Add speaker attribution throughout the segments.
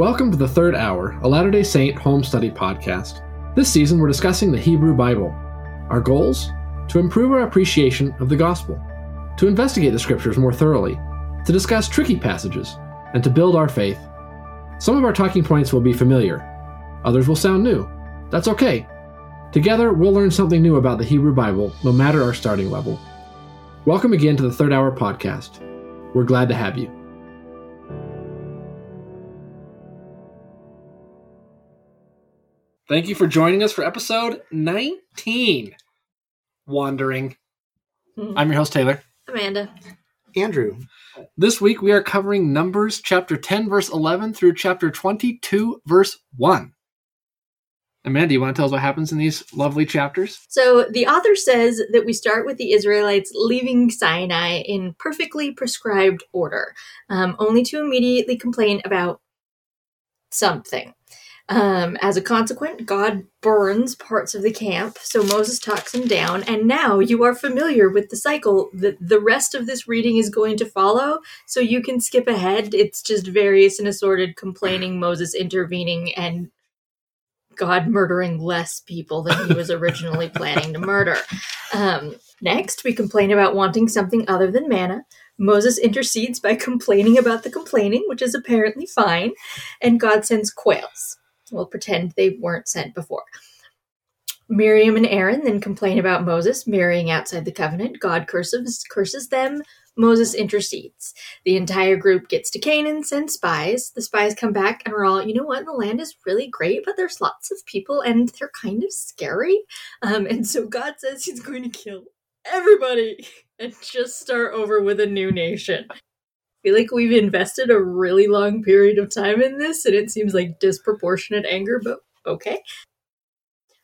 Speaker 1: Welcome to the third hour, a Latter day Saint home study podcast. This season, we're discussing the Hebrew Bible. Our goals? To improve our appreciation of the gospel, to investigate the scriptures more thoroughly, to discuss tricky passages, and to build our faith. Some of our talking points will be familiar, others will sound new. That's okay. Together, we'll learn something new about the Hebrew Bible, no matter our starting level. Welcome again to the Third Hour Podcast. We're glad to have you. Thank you for joining us for episode 19 Wandering. I'm your host, Taylor.
Speaker 2: Amanda.
Speaker 3: Andrew.
Speaker 1: This week we are covering Numbers chapter 10, verse 11 through chapter 22, verse 1. Amanda, you want to tell us what happens in these lovely chapters?
Speaker 2: So the author says that we start with the Israelites leaving Sinai in perfectly prescribed order, um, only to immediately complain about something. Um, as a consequence, God burns parts of the camp, so Moses talks him down, and now you are familiar with the cycle that the rest of this reading is going to follow, so you can skip ahead. It's just various and assorted complaining, Moses intervening, and God murdering less people than he was originally planning to murder. Um, next, we complain about wanting something other than manna. Moses intercedes by complaining about the complaining, which is apparently fine, and God sends quails. We'll pretend they weren't sent before. Miriam and Aaron then complain about Moses marrying outside the covenant. God curses curses them. Moses intercedes. The entire group gets to Canaan, sends spies. The spies come back and are all, you know what, the land is really great, but there's lots of people and they're kind of scary. Um, and so God says he's going to kill everybody and just start over with a new nation feel like we've invested a really long period of time in this and it seems like disproportionate anger, but okay.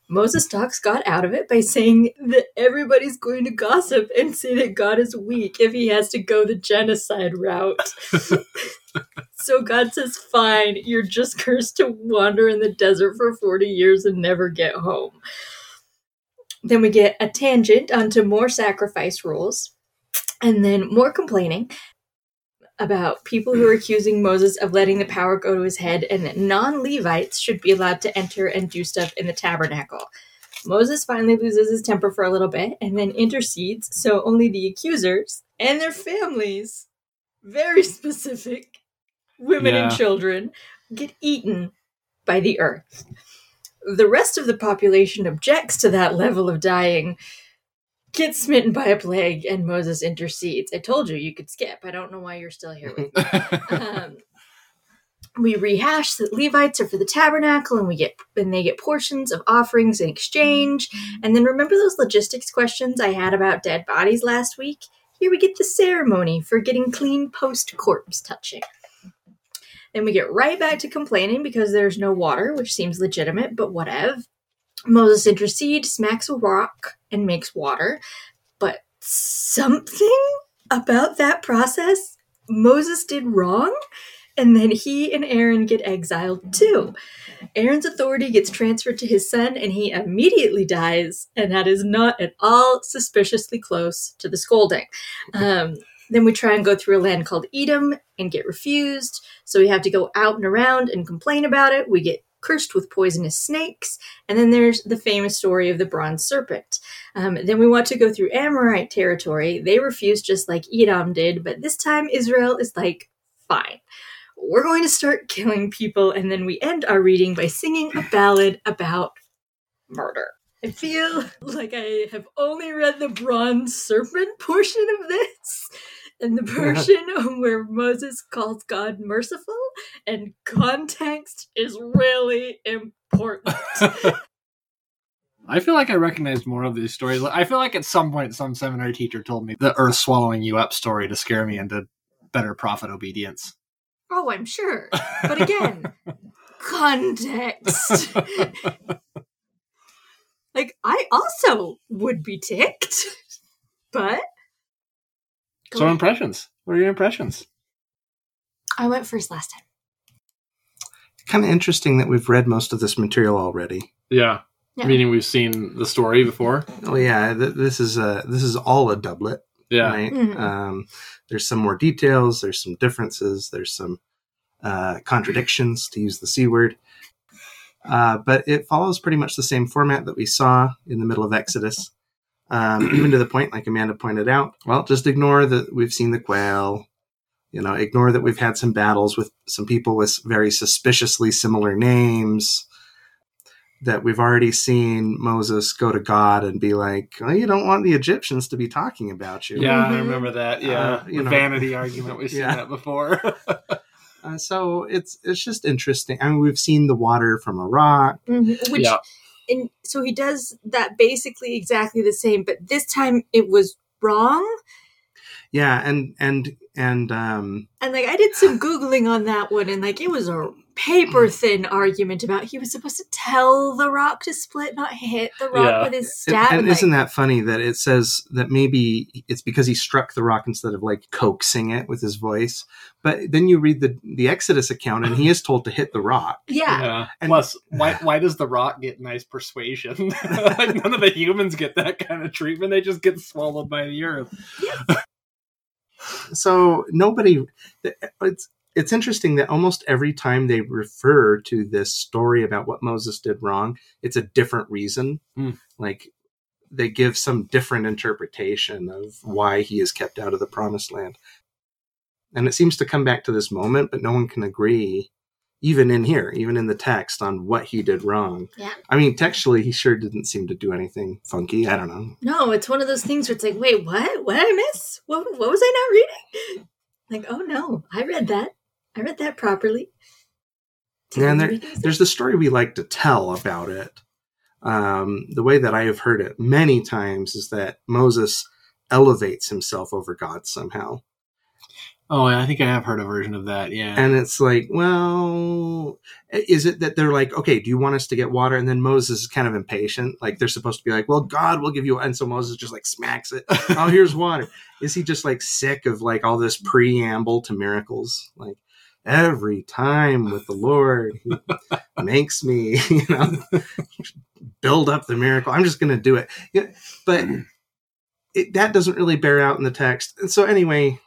Speaker 2: Moses talks God out of it by saying that everybody's going to gossip and say that God is weak if he has to go the genocide route. so God says, Fine, you're just cursed to wander in the desert for 40 years and never get home. Then we get a tangent onto more sacrifice rules, and then more complaining, about people who are accusing Moses of letting the power go to his head and that non Levites should be allowed to enter and do stuff in the tabernacle. Moses finally loses his temper for a little bit and then intercedes so only the accusers and their families, very specific, women
Speaker 1: Yeah.
Speaker 2: and children, get eaten by the earth. The rest of the population objects to that level of dying gets smitten by a plague and Moses intercedes. I told you you could skip. I don't know why you're still here with me. um, we rehash that Levites are for the tabernacle and we get and they get portions of offerings in exchange. And then remember those logistics questions I had about dead bodies last week? Here we get the ceremony for getting clean post corpse touching. Then we get right back to complaining because there's no water, which seems legitimate, but whatever. Moses intercedes, smacks a rock, and makes water. But something about that process Moses did wrong, and then he and Aaron get exiled too. Aaron's authority gets transferred to his son, and he immediately dies, and that is not at all suspiciously close to the scolding. Um, then we try and go through a land called Edom and get refused, so we have to go out and around and complain about it. We get cursed with poisonous snakes, and then there's the famous story of the bronze serpent. Um, then we want to go through Amorite territory. They refuse just like Edom did, but this time Israel is like, fine. We're going to start killing people, and then we end our reading by singing a ballad about murder. I feel like I have only read the bronze serpent portion of this and the portion where Moses calls God merciful, and context is really important.
Speaker 1: I feel like I recognize more of these stories. I feel like at some point some seminary teacher told me the earth swallowing you up story to scare me into better prophet obedience.
Speaker 2: oh, I'm sure. But again, context. like, I also would be ticked, but. Go
Speaker 1: so
Speaker 2: ahead.
Speaker 1: impressions. What are your impressions?
Speaker 2: I went first last time.
Speaker 3: Kind of interesting that we've read most of this material already.
Speaker 1: Yeah.
Speaker 2: Yeah.
Speaker 1: Meaning we've seen the story before.
Speaker 3: Oh yeah, th- this is a this is all a doublet,
Speaker 1: Yeah.
Speaker 3: right?
Speaker 2: Mhm.
Speaker 3: Um, there's some more details. There's some differences. There's some uh, contradictions, to use the C word. Uh, but it follows pretty much the same format that we saw in the middle of Exodus, um, even to the point, like Amanda pointed out. Well, just ignore that we've seen the quail. You know, ignore that we've had some battles with some people with very suspiciously similar names. That we've already seen Moses go to God and be like, well, "You don't want the Egyptians to be talking about you."
Speaker 1: Yeah, I
Speaker 2: Mhm.
Speaker 1: remember that. Yeah,
Speaker 3: Uh, you
Speaker 1: the
Speaker 3: know.
Speaker 1: vanity argument. We've seen
Speaker 3: Yeah.
Speaker 1: that before.
Speaker 3: Uh, so it's it's just interesting. I mean, we've seen the water from a rock.
Speaker 2: Mhm. Which,
Speaker 1: Yeah.
Speaker 2: And so he does that basically exactly the same, but this time it was wrong.
Speaker 3: Yeah, and and and um,
Speaker 2: And like I did some googling on that one, and like it was a paper thin argument about he was supposed to tell the rock to split, not hit the rock
Speaker 1: Yeah.
Speaker 2: with his staff.
Speaker 3: and
Speaker 2: and, like,
Speaker 3: isn't that funny that it says that maybe it's because he struck the rock instead of like coaxing it with his voice. But then you read the the Exodus account, and he is told to hit the rock.
Speaker 2: yeah,
Speaker 1: Yeah.
Speaker 3: And-
Speaker 1: Plus, why why does the Rock get nice persuasion? like none of the humans get that kind of treatment. They just get swallowed by the earth.
Speaker 3: So nobody. It's it's interesting that almost every time they refer to this story about what Moses did wrong, it's a different reason.
Speaker 1: Hmm.
Speaker 3: Like they give some different interpretation of why he is kept out of the promised land. And it seems to come back to this moment, but no one can agree, even in here, even in the text, on what he did wrong.
Speaker 2: Yeah.
Speaker 3: I mean, textually, he sure didn't seem to do anything funky. I don't know.
Speaker 2: no, it's one of those things where it's like, wait, what? What did I miss? What, what was I not reading? Like, oh no, I read that. I read that properly.
Speaker 3: And there, there's the story we like to tell about it. Um, the way that I have heard it many times is that Moses elevates himself over God somehow.
Speaker 1: Oh, yeah, I think I have heard a version of that. Yeah.
Speaker 3: And it's like, well, is it that they're like, okay, do you want us to get water? And then Moses is kind of impatient. Like they're supposed to be like, well, God will give you. And so Moses just like smacks it. Oh, here's water. Is he just like sick of like all this preamble to miracles? Like every time with the Lord, he makes me, you know, build up the miracle. I'm just going to do it. Yeah, but it, that doesn't really bear out in the text. And so anyway,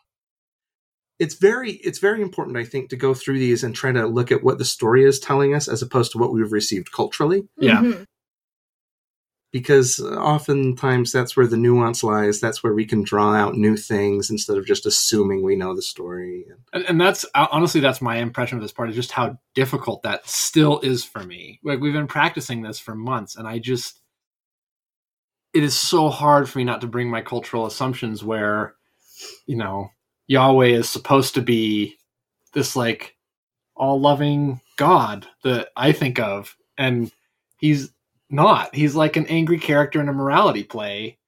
Speaker 3: it's very it's very important i think to go through these and try to look at what the story is telling us as opposed to what we've received culturally
Speaker 1: Yeah.
Speaker 2: Mhm.
Speaker 3: Because oftentimes that's where the nuance lies. That's where we can draw out new things instead of just assuming we know the story.
Speaker 1: And, and that's uh, honestly that's my impression of this part is just how difficult that still is for me. Like we've been practicing this for months and i just it is so hard for me not to bring my cultural assumptions where you know yahweh is supposed to be this like all loving god that i think of and he's not. He's like an angry character in a morality play.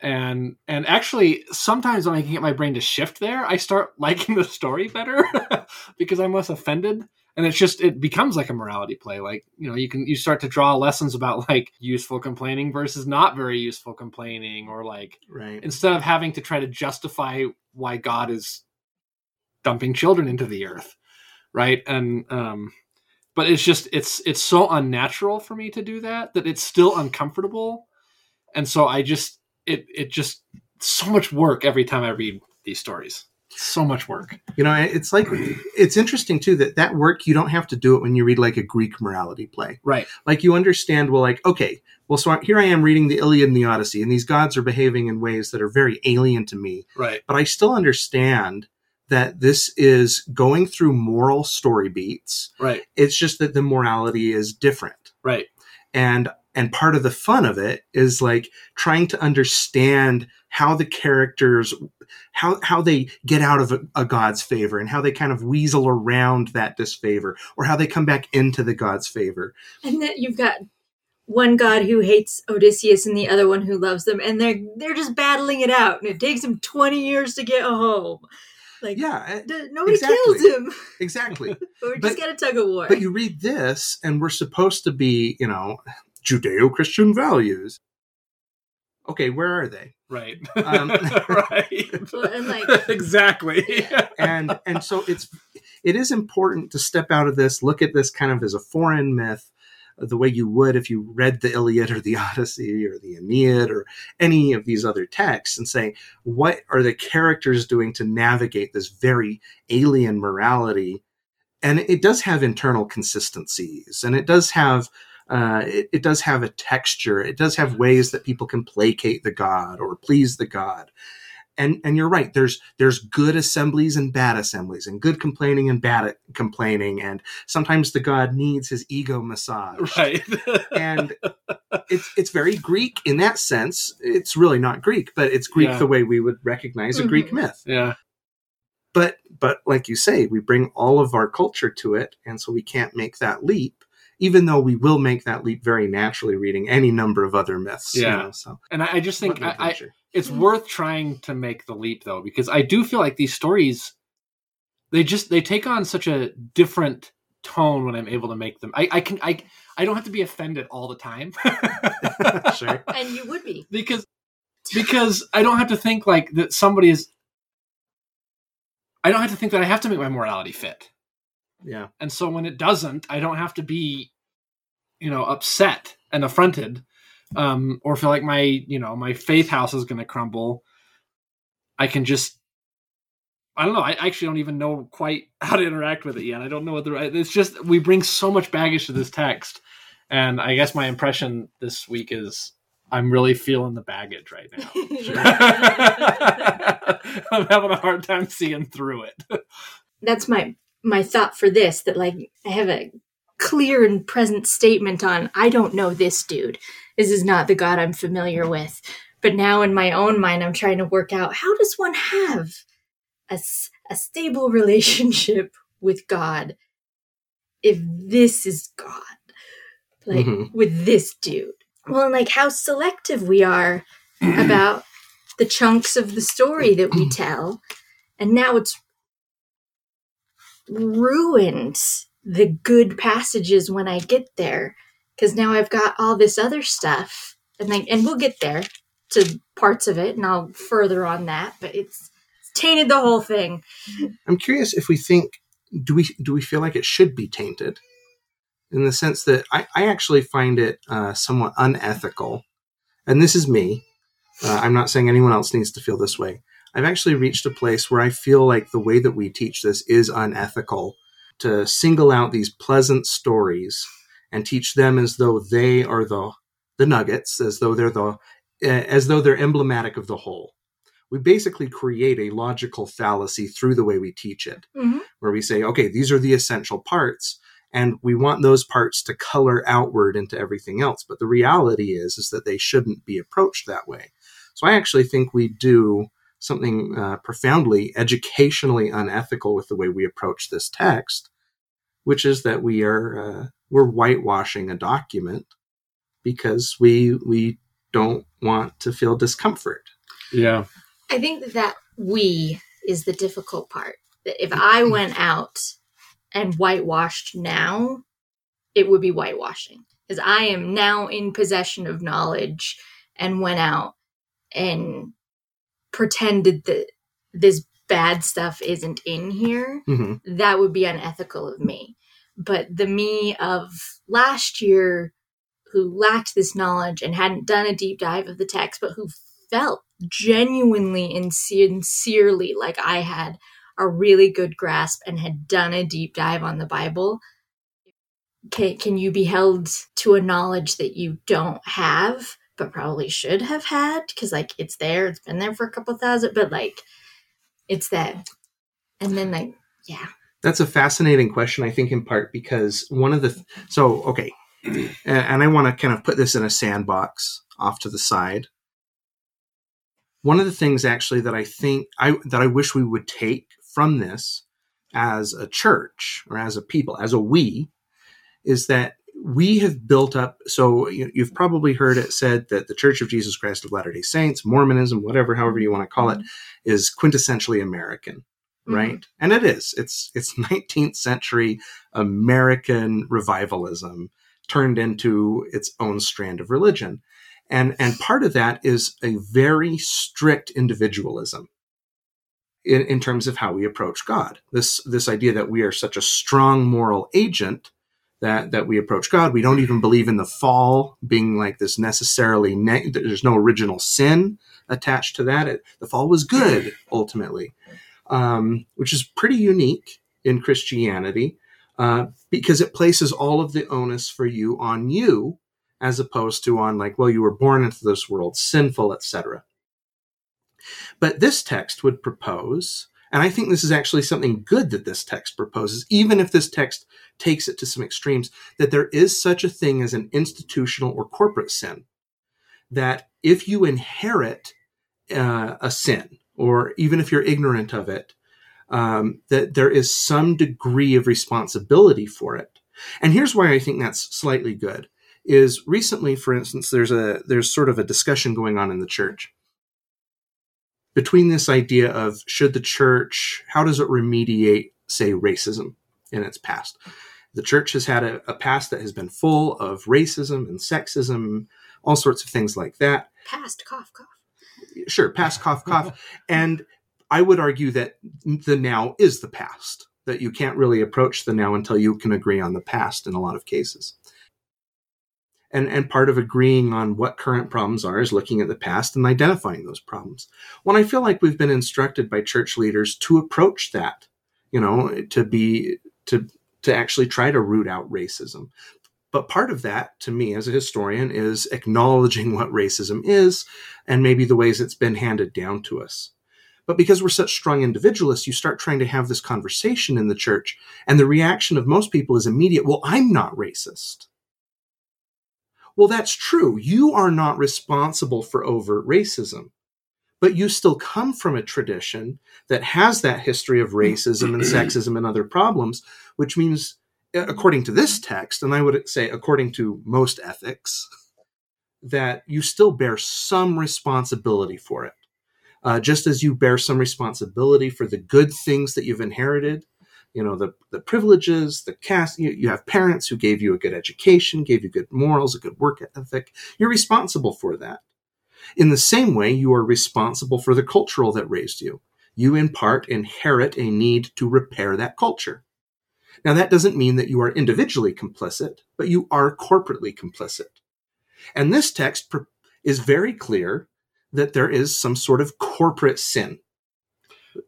Speaker 1: And and actually sometimes when i can get my brain to shift there i start liking the story better because i'm less offended. And it's just it becomes like a morality play. Like you know you can you start to draw lessons about like useful complaining versus not very useful complaining or like
Speaker 3: right.
Speaker 1: instead of having to try to justify why god is dumping children into the earth right? And um but it's just it's it's so unnatural for me to do that that it's still uncomfortable. And so i just it it just so much work every time i read these stories. So much work.
Speaker 3: You know it's like it's interesting too that that work you don't have to do it when you read like a greek morality play.
Speaker 1: Right.
Speaker 3: Like you understand well like okay well so here i am reading the iliad and the odyssey and these gods are behaving in ways that are very alien to me.
Speaker 1: Right.
Speaker 3: But I still understand that this is going through moral story beats.
Speaker 1: right
Speaker 3: It's just that the morality is different.
Speaker 1: right
Speaker 3: And and part of the fun of it is like trying to understand how the characters how how they get out of a, a god's favor and how they kind of weasel around that disfavor or how they come back into the god's favor.
Speaker 2: And then you've got one god who hates Odysseus and the other one who loves them, and they're they're just battling it out, and it takes them twenty years to get home. Like,
Speaker 3: Yeah, eh,
Speaker 2: d- nobody
Speaker 3: exactly.
Speaker 2: kills him,
Speaker 3: exactly.
Speaker 2: but we
Speaker 3: But-
Speaker 2: just got a tug of war.
Speaker 3: But you read this, and we're supposed to be, you know, Judeo Christian values. Okay, where are they?
Speaker 1: right
Speaker 3: Um,
Speaker 1: right
Speaker 2: Well, and, like-
Speaker 1: exactly
Speaker 3: And and so it's it is important to step out of this, look at this kind of as a foreign myth, the way you would if you read the Iliad or the Odyssey or the Aeneid or any of these other texts, and say what are the characters doing to navigate this very alien morality? And it does have internal consistencies and it does have uh, it, it does have a texture. It does have ways that people can placate the god or please the god and and you're right there's there's good assemblies and bad assemblies and good complaining and bad complaining and sometimes the god needs his ego massage.
Speaker 1: Right.
Speaker 3: And it's it's very greek in that sense. It's really not greek but it's greek
Speaker 1: Yeah.
Speaker 3: the way we would recognize a greek
Speaker 2: Mhm.
Speaker 3: myth.
Speaker 1: Yeah.
Speaker 3: But but like you say we bring all of our culture to it and so we can't make that leap even though we will make that leap very naturally reading any number of other myths you
Speaker 1: Yeah.
Speaker 3: know, so.
Speaker 1: And i, I just think I, I, it's hmm. worth trying to make the leap though because i do feel like these stories they just they take on such a different tone when i'm able to make them. I, I can i i don't have to be offended all the time.
Speaker 3: Sure.
Speaker 2: And you would be.
Speaker 1: because because i don't have to think like that somebody is i don't have to think that i have to make my morality fit.
Speaker 3: Yeah.
Speaker 1: And so when it doesn't i don't have to be you know upset and affronted um or feel like my you know my faith house is going to crumble i can just i don't know i actually don't even know quite how to interact with it yet i don't know what the right it's just we bring so much baggage to this text and i guess my impression this week is i'm really feeling the baggage right now i'm having a hard time seeing through it
Speaker 2: That's my my thought for this. That like I have a clear and present statement on. I don't know this dude. This is not the God I'm familiar with. But now in my own mind, I'm trying to work out how does one have a, a stable relationship with God if this is God? Like
Speaker 3: Mhm.
Speaker 2: with this dude. Well, and like how selective we are about the chunks of the story that we tell. And now it's ruined the good passages when I get there. Because now I've got all this other stuff. And like and we'll get there to parts of it and I'll further on that, but it's tainted the whole thing.
Speaker 3: I'm curious if we think do we do we feel like it should be tainted in the sense that I, I actually find it uh, somewhat unethical, and this is me. Uh, I'm not saying anyone else needs to feel this way. I've actually reached a place where I feel like the way that we teach this is unethical to single out these pleasant stories and teach them as though they are the the nuggets, as though they're the uh, as though they're emblematic of the whole. We basically create a logical fallacy through the way we teach it
Speaker 2: Mhm.
Speaker 3: where we say, okay, these are the essential parts, and we want those parts to color outward into everything else. But the reality is, is that they shouldn't be approached that way. So I actually think we do something uh, profoundly educationally unethical with the way we approach this text, which is that we are uh, we're whitewashing a document because we we don't want to feel discomfort.
Speaker 1: yeah
Speaker 2: I think that that we is the difficult part. That if I went out and whitewashed now, it would be whitewashing. Because I am now in possession of knowledge and went out and pretended that this bad stuff isn't in here.
Speaker 3: Mhm.
Speaker 2: That would be unethical of me. But the me of last year who lacked this knowledge and hadn't done a deep dive of the text, but who felt genuinely and sincerely like I had a really good grasp and had done a deep dive on the Bible. Can, can you be held to a knowledge that you don't have, but probably should have had? Because, like, it's there, it's been there for a couple thousand, but, like, it's that. And then, like, yeah.
Speaker 3: That's a fascinating question, I think, in part because one of the so okay, and, I want to kind of put this in a sandbox off to the side. One of the things actually that I think I that I wish we would take from this as a church or as a people, as a we, is that we have built up. So you, you've probably heard it said that the Church of Jesus Christ of Latter Day Saints, Mormonism, whatever, however you want to call it, mm-hmm. is quintessentially American mm-hmm. right? And it is. It's it's 19th century american revivalism turned into its own strand of religion. And and part of that is a very strict individualism in, in terms of how we approach god. This this idea that we are such a strong moral agent that that we approach god we don't even believe in the fall being like this necessarily ne- there's no original sin attached to that it, the fall was good ultimately um, which is pretty unique in Christianity. uh, because it places all of the onus for you on you as opposed to on like well you were born into this world sinful etc but this text would propose and i think this is actually something good that this text proposes even if this text takes it to some extremes that there is such a thing as an institutional or corporate sin that if you inherit uh, a sin or even if you're ignorant of it um, that there is some degree of responsibility for it. And here's why I think that's slightly good is recently, for instance, there's a there's sort of a discussion going on in the church between this idea of should the church how does it remediate say racism in its past the church has had a, a, past that has been full of racism and sexism all sorts of things like that
Speaker 2: past cough cough
Speaker 3: sure past cough cough and I would argue that the now is the past, that you can't really approach the now until you can agree on the past in a lot of cases. And, and part of agreeing on what current problems are is looking at the past and identifying those problems. When I feel like we've been instructed by church leaders to approach that, you know, to be, to, to actually try to root out racism. But part of that, to me as a historian, is acknowledging what racism is and maybe the ways it's been handed down to us. But because we're such strong individualists, you start trying to have this conversation in the church, and the reaction of most people is immediate, well, I'm not racist. Well, that's true. You are not responsible for overt racism, but you still come from a tradition that has that history of racism and sexism and other problems, which means, according to this text, and I would say according to most ethics, that you still bear some responsibility for it. Uh, just as you bear some responsibility for the good things that you've inherited you know the, the privileges the cast you, you have parents who gave you a good education gave you good morals a good work ethic you're responsible for that in the same way you are responsible for the cultural that raised you you in part inherit a need to repair that culture now that doesn't mean that you are individually complicit but you are corporately complicit and this text is very clear that there is some sort of corporate sin.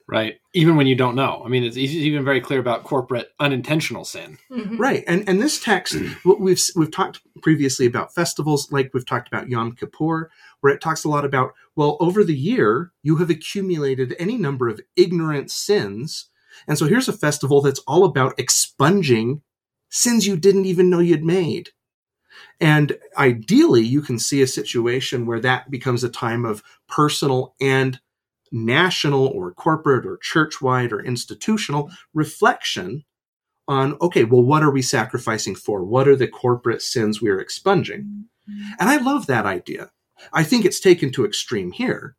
Speaker 1: Right. Even when you don't know. I mean, it's even very clear about corporate unintentional sin.
Speaker 3: Mm-hmm. Right. And and this text, we've we've talked previously about festivals, like we've talked about Yom Kippur, where it talks a lot about well, over the year you have accumulated any number of ignorant sins, and so here's a festival that's all about expunging sins you didn't even know you'd made. And ideally, you can see a situation where that becomes a time of personal and national or corporate or church wide or institutional reflection on okay, well, what are we sacrificing for? What are the corporate sins we are expunging? Mm-hmm. And I love that idea. I think it's taken to extreme here.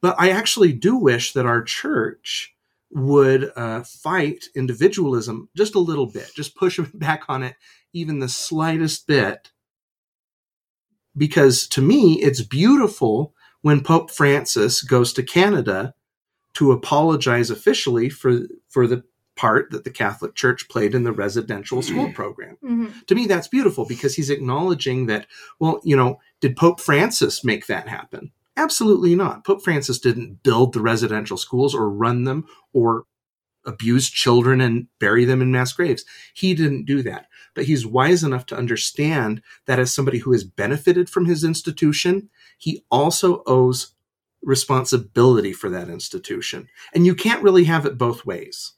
Speaker 3: But I actually do wish that our church would uh, fight individualism just a little bit, just push back on it even the slightest bit because to me, it's beautiful when Pope Francis goes to Canada to apologize officially for, for the part that the Catholic Church played in the residential school program. Mm-hmm. To me, that's beautiful because he's acknowledging that, well, you know, did Pope Francis make that happen? Absolutely not. Pope Francis didn't build the residential schools or run them or abuse children and bury them in mass graves. He didn't do that but he's wise enough to understand that as somebody who has benefited from his institution, he also owes responsibility for that institution. And you can't really have it both ways.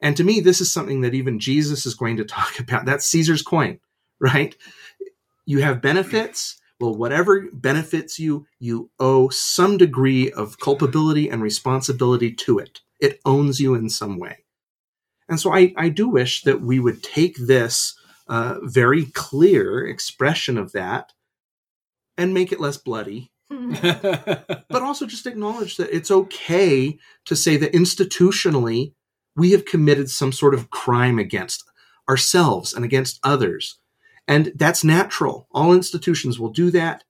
Speaker 3: And to me, this is something that even Jesus is going to talk about. That's Caesar's coin, right? You have benefits. Well, whatever benefits you, you owe some degree of culpability and responsibility to it. It owns you in some way. And so I, I do wish that we would take this uh, very clear expression of that and make it less bloody. but also just acknowledge that it's okay to say that institutionally we have committed some sort of crime against ourselves and against others. And that's natural. All institutions will do that.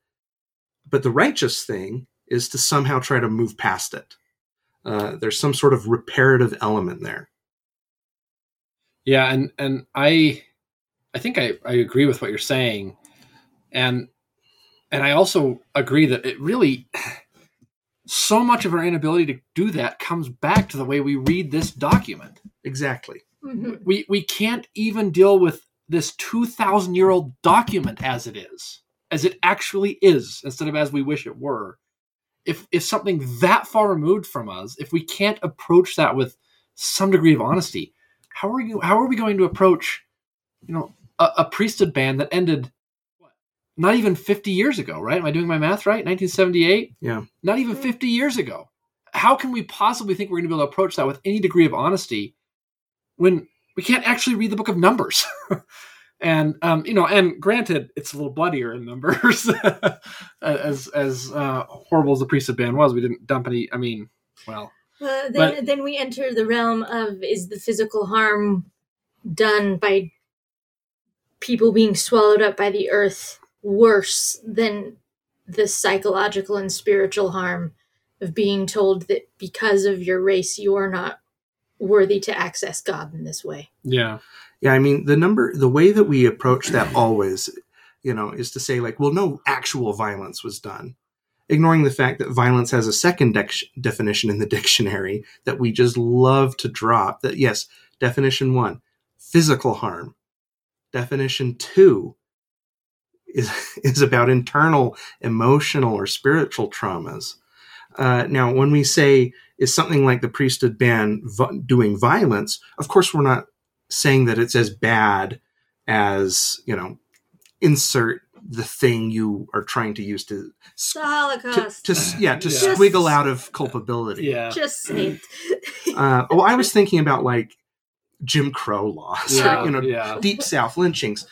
Speaker 3: But the righteous thing is to somehow try to move past it. Uh, there's some sort of reparative element there.
Speaker 1: Yeah, and and I I think I, I agree with what you're saying. And and I also agree that it really so much of our inability to do that comes back to the way we read this document.
Speaker 3: Exactly.
Speaker 2: Mhm.
Speaker 1: we we can't even deal with this 2000 year old document as it is as it actually is instead of as we wish it were if if something that far removed from us if we can't approach that with some degree of honesty how are you how are we going to approach you know a, a priesthood ban that ended what, not even 50 years ago right? Am i doing my math right? 1978
Speaker 3: Yeah.
Speaker 1: not even
Speaker 2: Mm.
Speaker 1: 50 years ago. How can we possibly think we're going to be able to approach that with any degree of honesty when we can't actually read the book of numbers? And um, you know and granted it's a little bloodier in numbers as as uh, horrible as the priesthood ban was we didn't dump any i mean well.
Speaker 2: Well, then,
Speaker 1: But-
Speaker 2: then we enter the realm of is the physical harm done by people being swallowed up by the earth worse than the psychological and spiritual harm of being told that because of your race you are not worthy to access God in this way.
Speaker 1: yeah
Speaker 3: Yeah, I mean the number, the way that we approach that always, you know, is to say like, well, no actual violence was done, ignoring the fact that violence has a second dec- definition in the dictionary that we just love to drop. That yes, definition one, physical harm. Definition two is is about internal, emotional, or spiritual traumas. Uh, now, when we say is something like the priesthood ban v- doing violence, of course, we're not saying that it's as bad as you know insert the thing you are trying to use to
Speaker 2: The
Speaker 3: to,
Speaker 2: Holocaust.
Speaker 3: to yeah to
Speaker 1: Yeah.
Speaker 3: squiggle out of culpability
Speaker 1: yeah
Speaker 2: Just say it.
Speaker 3: uh, well i was thinking about like jim crow laws
Speaker 1: yeah
Speaker 3: or you know
Speaker 1: yeah
Speaker 3: deep south lynchings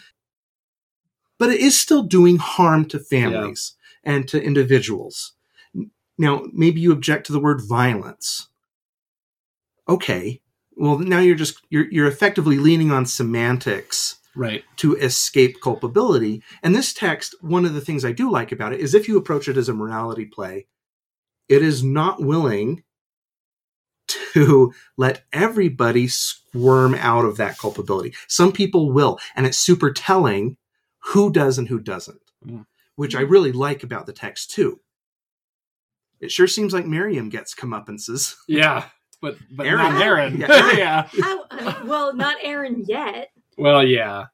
Speaker 3: but it is still doing harm to families and to individuals. Now maybe you object to the word violence. Okay. Well now you're just you're, you're effectively leaning on semantics
Speaker 1: right.
Speaker 3: to escape culpability. And this text one of the things i do like about it is if you approach it as a morality play it is not willing to let everybody squirm out of that culpability. Some people will and it's super telling who does and who doesn't
Speaker 1: Mm.
Speaker 3: which i really like about the text too. It sure seems like miriam gets comeuppances
Speaker 1: yeah but but
Speaker 3: Aaron.
Speaker 1: not aaron.
Speaker 3: Yeah, Aaron.
Speaker 1: yeah.
Speaker 2: How, I well, not Aaron yet.
Speaker 1: well yeah.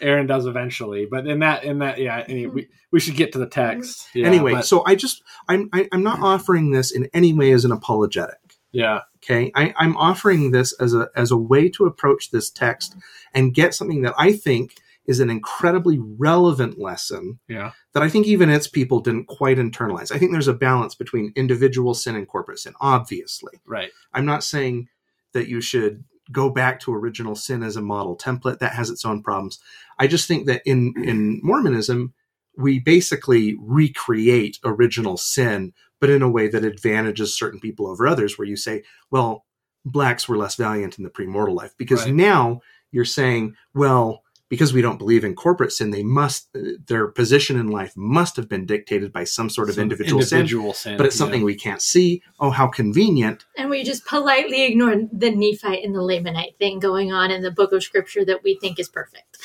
Speaker 1: Aaron does eventually but in that in that yeah any, we, we should get to the text. Yeah,
Speaker 3: anyway
Speaker 1: but-
Speaker 3: so i just i'm I, i'm not offering this in any way as an apologetic.
Speaker 1: Yeah.
Speaker 3: Okay, I, I'm offering this as a as a way to approach this text and get something that I think is an incredibly relevant lesson
Speaker 1: yeah
Speaker 3: that I think even its people didn't quite internalize. I think there's a balance between individual sin and corporate sin. Obviously,
Speaker 1: right
Speaker 3: I'm not saying that you should go back to original sin as a model template that has its own problems. I just think that in in Mormonism, we basically recreate original sin, but in a way that advantages certain people over others. Where you say, well, blacks were less valiant in the premortal life, because
Speaker 1: Right.
Speaker 3: now you're saying, well. Because we don't believe in corporate sin, they must their position in life must have been dictated by some sort of
Speaker 1: Some
Speaker 3: individual, sin.
Speaker 1: individual sin
Speaker 3: But it's
Speaker 1: yeah.
Speaker 3: something we can't see. Oh, how convenient!
Speaker 2: And we just politely ignore the Nephite and the Lamanite thing going on in the book of scripture that we think is perfect.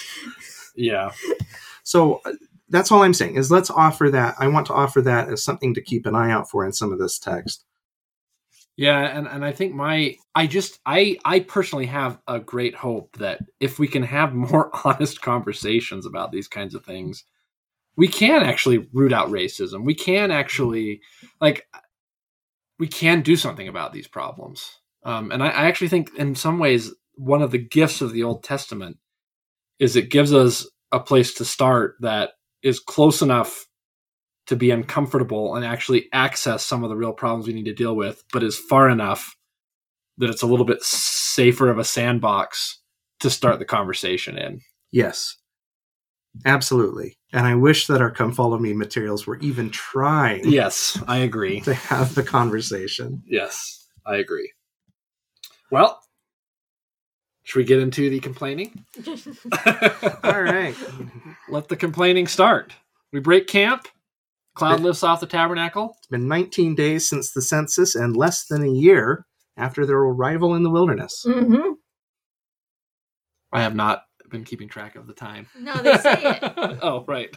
Speaker 1: yeah
Speaker 3: So uh, that's all I'm saying is let's offer that. I want to offer that as something to keep an eye out for in some of this text.
Speaker 1: Yeah, and, and I think my I just I I personally have a great hope that if we can have more honest conversations about these kinds of things, we can actually root out racism. We can actually like we can do something about these problems. Um, and I, I actually think in some ways one of the gifts of the Old Testament is it gives us a place to start that is close enough to be uncomfortable and actually access some of the real problems we need to deal with, but is far enough that it's a little bit safer of a sandbox to start the conversation in.
Speaker 3: Yes, absolutely. And I wish that our Come Follow Me materials were even trying
Speaker 1: Yes, I agree.
Speaker 3: to have the conversation.
Speaker 1: Yes, I agree. Well, should we get into the complaining?
Speaker 3: All right.
Speaker 1: Let the complaining start. We break camp. Cloud lifts off the tabernacle.
Speaker 3: It's been 19 days since the census and less than a year after their arrival in the wilderness.
Speaker 2: hmm
Speaker 1: I have not been keeping track of the time.
Speaker 2: No, they say it.
Speaker 1: oh, right.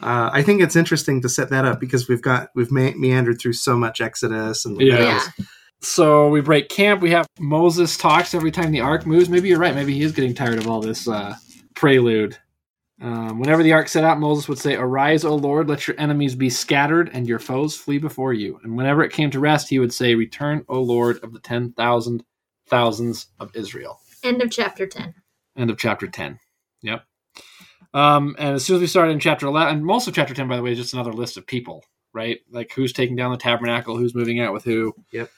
Speaker 3: Uh, I think it's interesting to set that up because we've got we've me- meandered through so much Exodus and
Speaker 1: Yeah.
Speaker 3: Leviticus.
Speaker 1: so we break camp. We have Moses talks every time the ark moves. Maybe you're right. Maybe he is getting tired of all this uh, prelude. Um, whenever the ark set out, Moses would say, Arise, O Lord, let your enemies be scattered and your foes flee before you. And whenever it came to rest, he would say, Return, O Lord, of the ten thousand thousands of Israel.
Speaker 2: End of chapter 10.
Speaker 1: End of chapter 10. Yep. Um, and as soon as we start in chapter 11, and most of chapter 10, by the way, is just another list of people, right? Like who's taking down the tabernacle, who's moving out with who.
Speaker 3: Yep.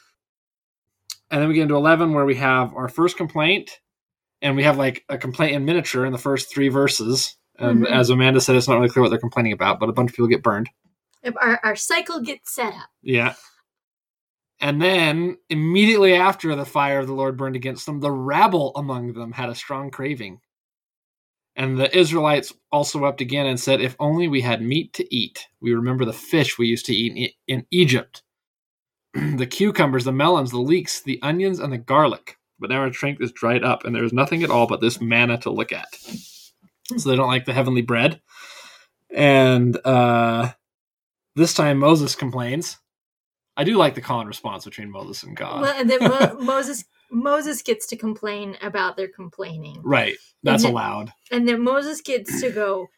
Speaker 1: And then we get into 11 where we have our first complaint, and we have like a complaint in miniature in the first three verses. And
Speaker 2: Mhm.
Speaker 1: as Amanda said, it's not really clear what they're complaining about, but a bunch of people get burned.
Speaker 2: Our, our cycle gets set up.
Speaker 1: Yeah. And then immediately after the fire of the Lord burned against them, the rabble among them had a strong craving. And the Israelites also wept again and said, If only we had meat to eat. We remember the fish we used to eat in, in Egypt the cucumbers, the melons, the leeks, the onions, and the garlic. But now our strength is dried up, and there is nothing at all but this manna to look at. So they don't like the heavenly bread. And uh, this time Moses complains. I do like the call and response between Moses and God.
Speaker 2: Well, and then Mo- Moses Moses gets to complain about their complaining.
Speaker 1: right. That's
Speaker 2: And then-
Speaker 1: allowed.
Speaker 2: And then Moses gets to go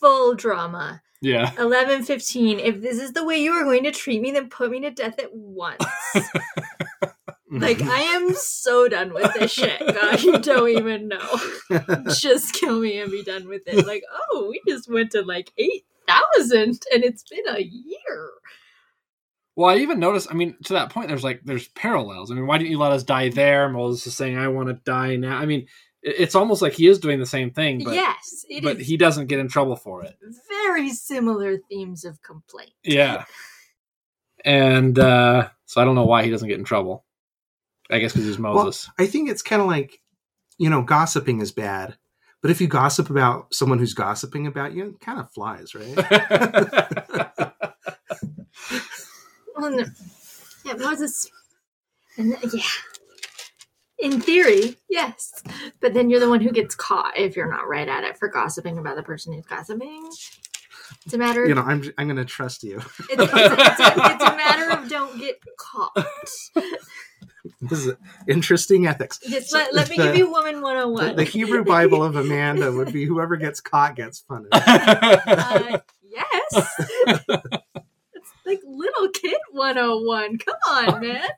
Speaker 2: full drama.
Speaker 1: Yeah.
Speaker 2: Eleven fifteen. if this is the way you are going to treat me then put me to death at once like i am so done with this shit god you don't even know just kill me and be done with it like oh we just went to like 8000 and it's been a year
Speaker 1: Well, I even noticed. I mean, to that point, there's like there's parallels. I mean, why didn't you let us die there? Moses is saying, "I want to die now." I mean, it's almost like he is doing the same thing, but
Speaker 2: yes it is
Speaker 1: but he doesn't get in trouble for it.
Speaker 2: very similar themes of complaint
Speaker 1: Yeah. And uh, so I don't know why he doesn't get in trouble. I guess because he's Moses.
Speaker 3: I think it's kind of like, you know, gossiping is bad, but if you gossip about someone who's gossiping about you, it kind of flies, right?
Speaker 2: Well, no. Yeah, Moses. And th- yeah. In theory, yes. But then you're the one who gets caught if you're not right at it for gossiping about the person who's gossiping. It's a matter of
Speaker 3: you know, I'm I'm going to trust you.
Speaker 2: it's, it's, it's, a, it's a matter of don't get caught.
Speaker 3: This is interesting ethics.
Speaker 2: Just let, let me
Speaker 3: the-
Speaker 2: give you woman 101.
Speaker 3: the Hebrew Bible of Amanda would be whoever gets caught gets punished.
Speaker 2: uh, yes. it's like little kid 101. Come on, man.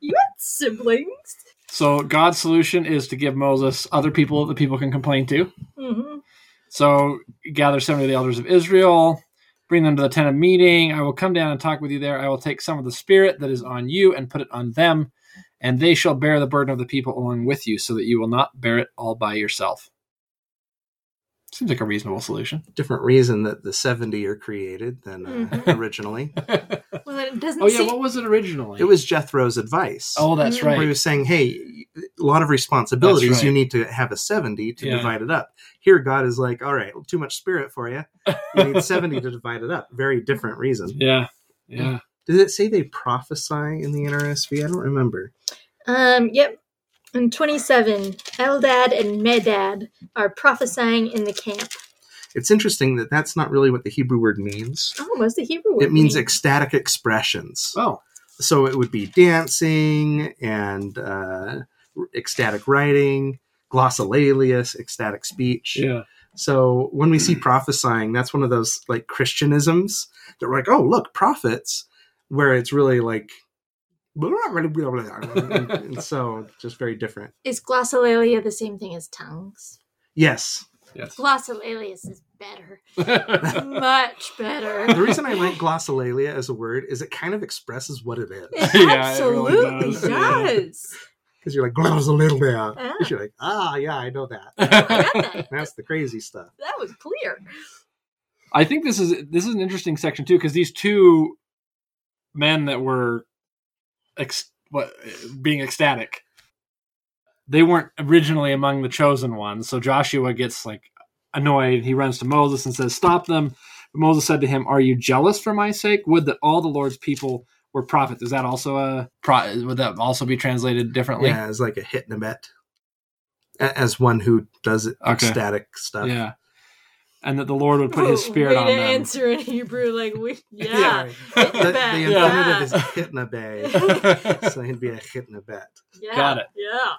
Speaker 2: You had siblings.
Speaker 1: so God's solution is to give Moses other people that people can complain to.
Speaker 2: hmm
Speaker 1: So gather seventy of the elders of Israel, bring them to the tent of meeting. I will come down and talk with you there. I will take some of the spirit that is on you and put it on them, and they shall bear the burden of the people along with you, so that you will not bear it all by yourself. Seems like a reasonable solution.
Speaker 3: Different reason that the 70 are created than uh,
Speaker 2: Mhm.
Speaker 3: originally.
Speaker 2: Well, it doesn't
Speaker 1: oh yeah,
Speaker 2: seem-
Speaker 1: what was it originally?
Speaker 3: It was Jethro's advice.
Speaker 1: Oh, that's
Speaker 2: Mhm.
Speaker 3: Where he was saying, hey, a lot of responsibilities,
Speaker 1: right.
Speaker 3: you need to have a 70 to
Speaker 1: Yeah.
Speaker 3: divide it up. Here, God is like, all right, too much spirit for you. You need 70 to divide it up. Very different reason.
Speaker 1: Yeah, yeah.
Speaker 3: Did it say they prophesy in the NRSV? I don't remember.
Speaker 2: Um, yep. And 27, Eldad and Medad are prophesying in the camp.
Speaker 3: It's interesting that that's not really what the Hebrew word means.
Speaker 2: Oh, what's the Hebrew word?
Speaker 3: It means
Speaker 2: mean?
Speaker 3: ecstatic expressions.
Speaker 1: Oh,
Speaker 3: So it would be dancing and uh, ecstatic writing, glossolalia, ecstatic speech.
Speaker 1: yeah.
Speaker 3: So when we see prophesying, that's one of those like Christianisms that we're like, oh, look, prophets, where it's really like, and, and so just very different.
Speaker 2: Is glossolalia the same thing as tongues?
Speaker 3: Yes.
Speaker 1: Yes.
Speaker 2: Glossolalia is better. Much better.
Speaker 3: The reason I like glossolalia as a word is it kind of expresses what it is.
Speaker 2: It
Speaker 1: Yeah, it really
Speaker 2: absolutely
Speaker 1: does,
Speaker 2: does.
Speaker 1: yeah.
Speaker 3: Because you're like, glossolalia.
Speaker 2: Ah.
Speaker 3: You're like, ah, yeah, I know that.
Speaker 2: I that.
Speaker 3: That's the crazy stuff.
Speaker 2: That was clear.
Speaker 1: I think this is this is an interesting section too because these two men that were ex, what being ecstatic, they weren't originally among the chosen ones. So Joshua gets like annoyed. He runs to Moses and says, "Stop them." But Moses said to him, "Are you jealous for my sake? Would that all the Lord's people were prophets." Is that also a pro? Would that also be translated differently?
Speaker 3: Yeah, as like a hit and a bet. As one who does
Speaker 1: Okay.
Speaker 3: ecstatic stuff.
Speaker 1: Yeah. And that the Lord would put His Spirit
Speaker 2: Way
Speaker 1: on
Speaker 2: to
Speaker 1: them.
Speaker 2: answer in Hebrew, like we,
Speaker 1: Yeah,
Speaker 2: yeah,
Speaker 1: right.
Speaker 3: The, the infinitive is
Speaker 2: yeah.
Speaker 3: hitna bay. so he'd be a hitna bet.
Speaker 2: Yeah,
Speaker 1: Got it.
Speaker 2: Yeah.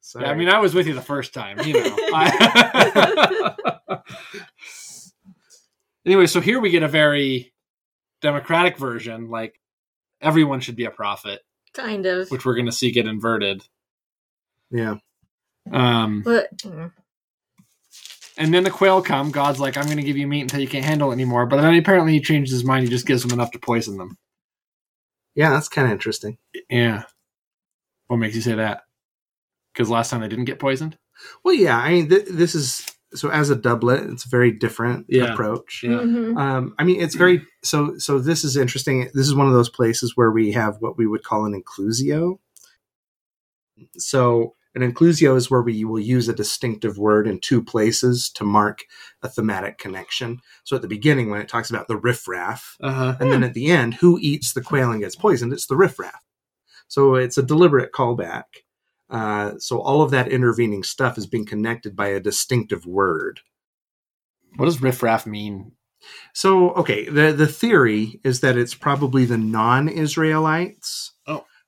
Speaker 3: Sorry.
Speaker 1: Yeah, I mean, I was with you the first time, you know. I- anyway, so here we get a very democratic version, like everyone should be a prophet,
Speaker 2: Kind of.
Speaker 1: which we're going to see get inverted.
Speaker 3: yeah.
Speaker 1: Um,
Speaker 2: But mm,
Speaker 1: and then the quail come. God's like, I'm going to give you meat until you can't handle it anymore. But then apparently he changes his mind. He just gives them enough to poison them.
Speaker 3: Yeah, that's kind of interesting.
Speaker 1: Yeah. What makes you say that? Because last time they didn't get poisoned?
Speaker 3: Well, yeah, I mean, th- this is so as a doublet, it's a very different
Speaker 1: Yeah.
Speaker 3: approach.
Speaker 1: Yeah.
Speaker 2: mhm.
Speaker 3: Um, I mean, it's very so. So this is interesting. This is one of those places where we have what we would call an inclusio. So an inclusio is where we will use a distinctive word in two places to mark a thematic connection. So at the beginning, when it talks about the riffraff,
Speaker 1: Uh huh.
Speaker 3: and then at the end, who eats the quail and gets poisoned? It's the riffraff. So it's a deliberate callback. Uh, so all of that intervening stuff is being connected by a distinctive word.
Speaker 1: What does riffraff mean?
Speaker 3: So okay, the the theory is that it's probably the non-Israelites
Speaker 1: Oh.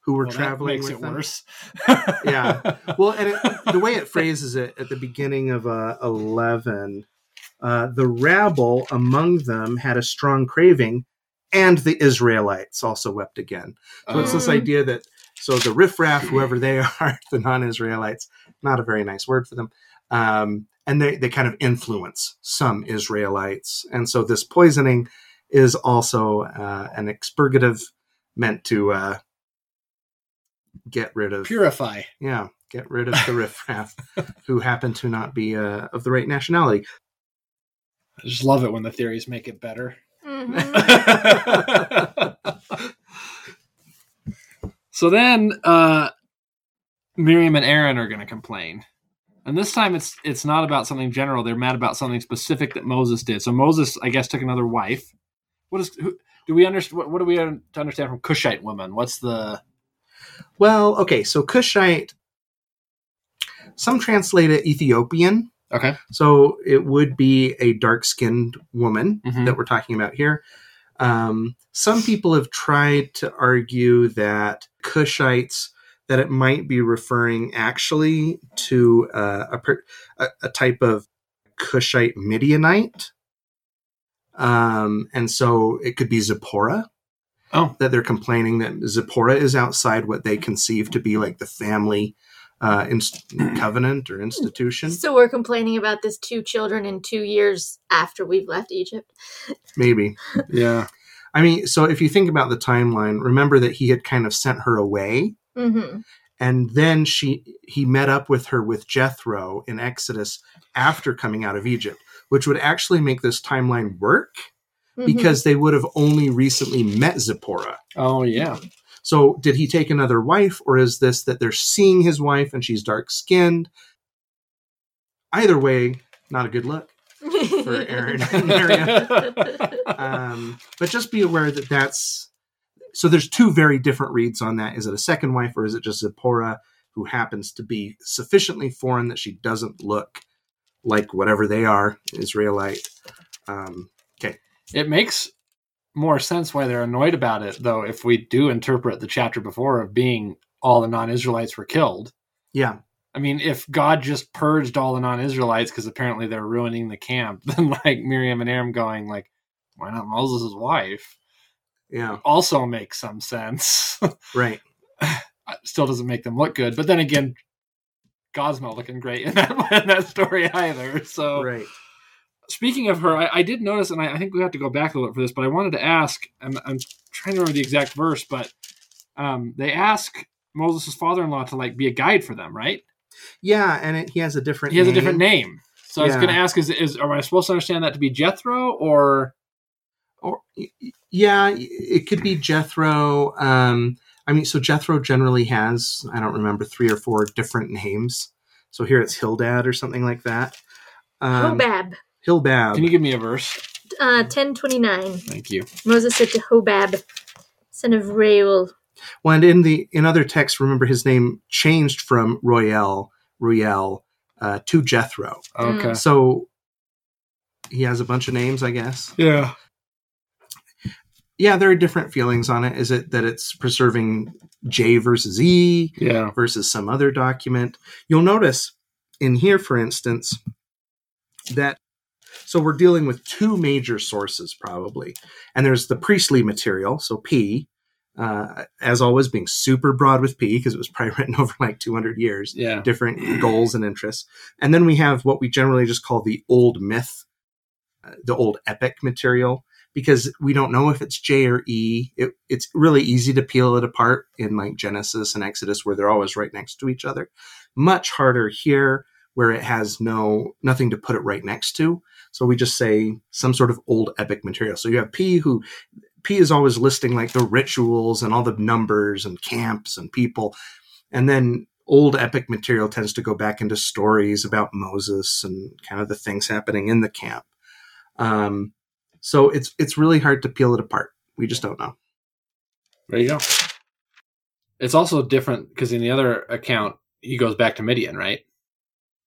Speaker 3: Who were
Speaker 1: Well,
Speaker 3: traveling
Speaker 1: makes
Speaker 3: with
Speaker 1: it
Speaker 3: them.
Speaker 1: worse.
Speaker 3: Yeah. Well, and it, the way it phrases it at the beginning of uh, eleven, uh, the rabble among them had a strong craving, and the Israelites also wept again. So it's this
Speaker 2: Mhm.
Speaker 3: idea that so the riffraff, whoever they are, the non-Israelites, not a very nice word for them, um, and they they kind of influence some Israelites, and so this poisoning is also uh, an expurgative meant to uh, get rid of
Speaker 1: Purify.
Speaker 3: yeah get rid of the riffraff who happen to not be uh, of the right nationality.
Speaker 1: I just love it when the theories make it better.
Speaker 2: Mhm.
Speaker 1: so then uh Miriam and Aaron are going to complain. And this time it's it's not about something general. They're mad about something specific that Moses did. So Moses, I guess, took another wife. What is who, do we understand? What, what do we un- to understand from Cushite woman? What's the
Speaker 3: Well, okay, so Cushite, some translate it Ethiopian,
Speaker 1: okay?
Speaker 3: so it would be a dark-skinned woman
Speaker 1: Mhm.
Speaker 3: that we're talking about here. Um, some people have tried to argue that Cushites that it might be referring actually to uh, a, per, a a type of Cushite Midianite, um, and so it could be Zipporah.
Speaker 1: Oh.
Speaker 3: that they're complaining that Zipporah is outside what they conceive to be like the family uh, inst- covenant or institution.
Speaker 2: So we're complaining about this two children in two years after we've left Egypt.
Speaker 3: Maybe.
Speaker 1: Yeah.
Speaker 3: I mean, so if you think about the timeline, remember that he had kind of sent her away
Speaker 2: Mm-hmm.
Speaker 3: and then she he met up with her with Jethro in Exodus after coming out of Egypt, which would actually make this timeline work
Speaker 2: Mm-hmm.
Speaker 3: because they would have only recently met Zipporah.
Speaker 1: Oh yeah.
Speaker 3: So did he take another wife or is this that they're seeing his wife and she's dark skinned? Either way, not a good look. for Aaron and Miriam. Um, but just be aware that that's so there's two very different reads on that. Is it a second wife or is it just Zipporah who happens to be sufficiently foreign that she doesn't look like whatever they are, Israelite? Um,
Speaker 1: It makes more sense why they're annoyed about it, though, if we do interpret the chapter before of being all the non Israelites were killed.
Speaker 3: yeah,
Speaker 1: I mean, if God just purged all the non Israelites because apparently they're ruining the camp, then like Miriam and Aaron going, like, why not Moses' wife?
Speaker 3: yeah,
Speaker 1: Also makes some sense.
Speaker 3: right.
Speaker 1: Still doesn't make them look good. But then again, God's not looking great in that, in that story either. So
Speaker 3: Right.
Speaker 1: Speaking of her, I, I did notice, and I, I think we have to go back a little bit for this, but I wanted to ask, and I'm trying to remember the exact verse, but um, they ask Moses' father-in-law to like be a guide for them, right?
Speaker 3: Yeah, and it, he has a different.
Speaker 1: He has a different name. So I was going to ask: Is is am I supposed to understand that to be Jethro or?
Speaker 3: or y- y- yeah, it could be Jethro. Um, I mean, so Jethro generally has I don't remember three or four different names. So here it's Hildad or something like that. Um,
Speaker 2: Hobab,
Speaker 3: Hildad.
Speaker 1: Can you give me a verse?
Speaker 2: uh, ten twenty nine.
Speaker 1: Thank you.
Speaker 2: Moses said to Hobab, son of Reuel,
Speaker 3: Well, and in the in other texts, remember his name changed from Reuel Reuel uh, to Jethro.
Speaker 1: Okay.
Speaker 3: So he has a bunch of names, I guess.
Speaker 1: Yeah.
Speaker 3: Yeah, there are different feelings on it. Is it that it's preserving J versus E
Speaker 1: Yeah.
Speaker 3: versus some other document? You'll notice in here, for instance, that so we're dealing with two major sources probably, and there's the priestly material, so P, uh, as always being super broad with P because it was probably written over like 200 years.
Speaker 1: Yeah.
Speaker 3: different goals and interests. And then we have what we generally just call the old myth, uh, the old epic material, because we don't know if it's J or E. It, it's really easy to peel it apart in like Genesis and Exodus, where they're always right next to each other. Much harder here, where it has no nothing to put it right next to. So we just say some sort of old epic material. So you have P who P is always listing like the rituals and all the numbers and camps and people. And then old epic material tends to go back into stories about Moses and kind of the things happening in the camp. Um, so it's it's really hard to peel it apart. We just don't know.
Speaker 1: There you go. It's also different because in the other account, he goes back to Midian, right?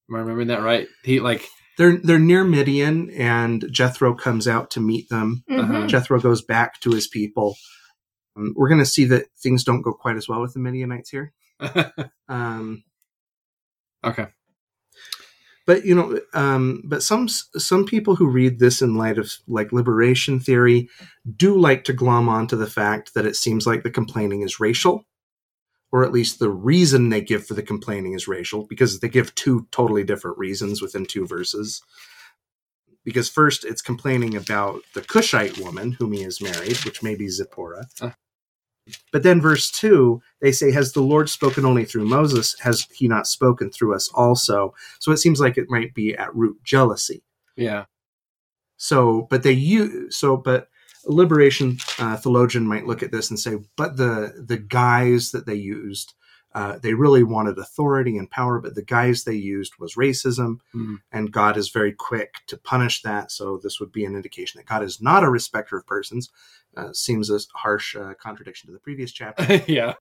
Speaker 1: Am I remembering that right? He like
Speaker 3: They're they're near Midian, and Jethro comes out to meet them.
Speaker 1: Uh-huh.
Speaker 2: Mhm.
Speaker 3: Jethro goes back to his people. Um, we're going to see that things don't go quite as well with the Midianites here. Um,
Speaker 1: okay.
Speaker 3: but you know um, but some some people who read this in light of like liberation theory do like to glom onto the fact that it seems like the complaining is racial or at least the reason they give for the complaining is racial because they give two totally different reasons within two verses because first it's complaining about the cushite woman whom he has married which may be zipporah
Speaker 1: Uh.
Speaker 3: but then verse 2 they say has the lord spoken only through moses has he not spoken through us also so it seems like it might be at root jealousy.
Speaker 1: Yeah.
Speaker 3: So, but they use so, but liberation uh, theologian might look at this and say, but the the guys that they used, uh, they really wanted authority and power, but the guys they used was racism,
Speaker 1: Mhm.
Speaker 3: and God is very quick to punish that. So this would be an indication that God is not a respecter of persons. Uh, seems a harsh uh, contradiction to the previous chapter.
Speaker 1: yeah.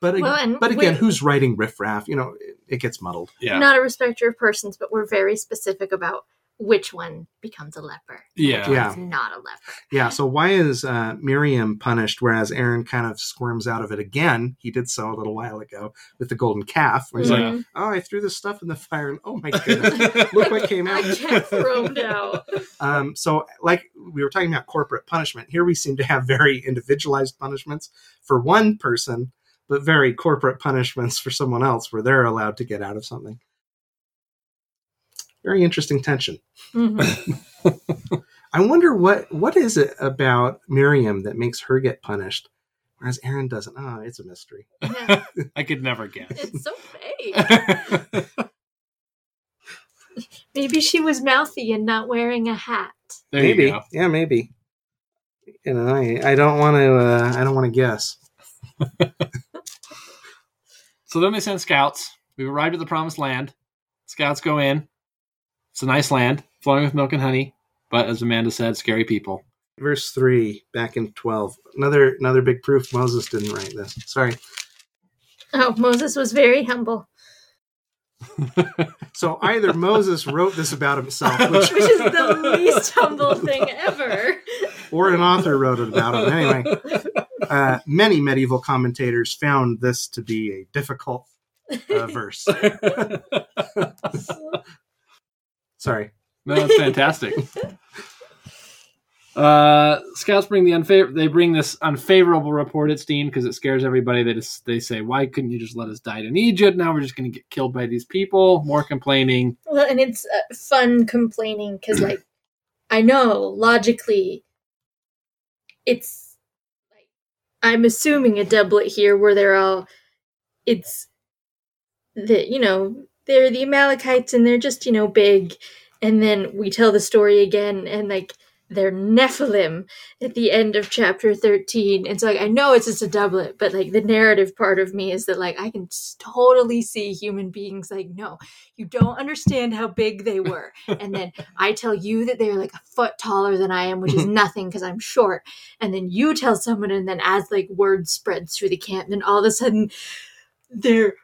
Speaker 3: But ag-
Speaker 2: Well,
Speaker 3: but again,
Speaker 2: we-
Speaker 3: who's writing riffraff? You know, it, it gets muddled.
Speaker 1: Yeah.
Speaker 2: Not a respecter of persons, but we're very specific about which one becomes a leper.
Speaker 1: Yeah.
Speaker 3: Yeah.
Speaker 2: Not a leper.
Speaker 3: Yeah. So why is uh, Miriam punished, whereas Aaron kind of squirms out of it again? He did so a little while ago with the golden calf, where he's
Speaker 1: Yeah.
Speaker 3: like. "Oh, I threw this stuff in the fire, and oh my goodness, look what came
Speaker 2: I
Speaker 3: out."
Speaker 2: get thrown out.
Speaker 3: Um, so, like we were talking about corporate punishment, here we seem to have very individualized punishments for one person, but very corporate punishments for someone else, where they're allowed to get out of something. Very interesting tension.
Speaker 2: Mhm.
Speaker 3: I wonder what what is it about Miriam that makes her get punished, whereas Aaron doesn't. Oh, it's a mystery.
Speaker 2: Yeah,
Speaker 1: I could never guess.
Speaker 2: it's so vague. Maybe she was mouthy and not wearing a hat.
Speaker 1: there
Speaker 3: maybe,
Speaker 1: you go.
Speaker 3: yeah, maybe. You know, I, I don't want to. Uh, I don't want to guess.
Speaker 1: So then they send scouts. We've arrived at the promised land. Scouts go in. It's a nice land, flowing with milk and honey, but as Amanda said, scary people.
Speaker 3: Verse three, back in twelve. Another another big proof Moses didn't write this. Sorry.
Speaker 2: Oh, Moses was very humble,
Speaker 3: So either Moses wrote this about himself, which,
Speaker 2: which is the least humble thing ever.
Speaker 3: or an author wrote it about him. Anyway, uh, many medieval commentators found this to be a difficult uh, verse. Sorry.
Speaker 1: No, that's fantastic. Uh, scouts bring the unfavor- They bring this unfavorable report at Steen because it scares everybody. They just they say, "Why couldn't you just let us die in Egypt? Now we're just going to get killed by these people." More complaining.
Speaker 2: Well, and it's uh, fun complaining because, like, I know logically, it's like I'm assuming a doublet here where they're all, it's that you know they're the Amalekites and they're just you know big, and then we tell the story again and like they're Nephilim at the end of chapter 13. And so like I know it's just a doublet, but like the narrative part of me is that like I can totally see human beings like no, you don't understand how big they were. and then I tell you that they're like a foot taller than I am, which is nothing because I'm short. And then you tell someone and then as like word spreads through the camp, then all of a sudden they're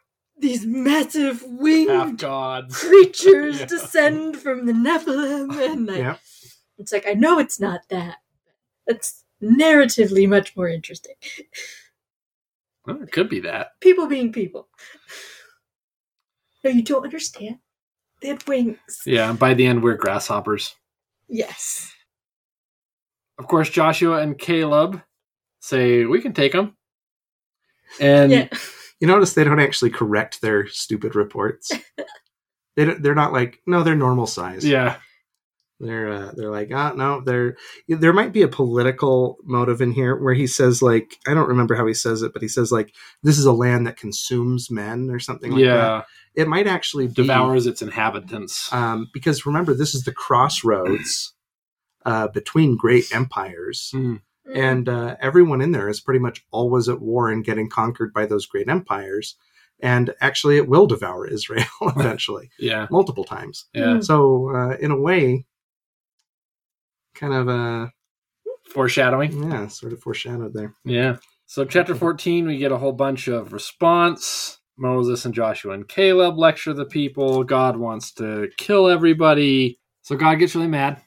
Speaker 2: these massive winged creatures
Speaker 1: Yeah.
Speaker 2: descend from the Nephilim, and like,
Speaker 3: Yeah.
Speaker 2: it's like I know it's not that. That's narratively much more interesting.
Speaker 1: Well, it could be that.
Speaker 2: People being people. No, you don't understand. They had wings.
Speaker 1: Yeah, and by the end, we're grasshoppers.
Speaker 2: Yes.
Speaker 1: Of course, Joshua and Caleb say, We can take them. And
Speaker 2: yeah.
Speaker 3: You notice they don't actually correct their stupid reports. they don't, they're not like no, they're normal size.
Speaker 1: yeah,
Speaker 3: They're uh, they're like ah no, they're there might be a political motive in here where he says like I don't remember how he says it, but he says like this is a land that consumes men or something like that.
Speaker 1: yeah,
Speaker 3: It might actually be
Speaker 1: devours its inhabitants.
Speaker 3: um, because remember this is the crossroads uh, between great empires.
Speaker 1: Mm.
Speaker 3: And uh, everyone in there is pretty much always at war and getting conquered by those great empires and actually it will devour israel eventually
Speaker 1: yeah,
Speaker 3: multiple times
Speaker 1: yeah.
Speaker 3: so uh, in a way kind of uh
Speaker 1: Foreshadowing.
Speaker 3: yeah sort of foreshadowed there
Speaker 1: Yeah. So, chapter 14, we get a whole bunch of response. Moses and Joshua and Caleb lecture the people. God wants to kill everybody. So, God gets really mad.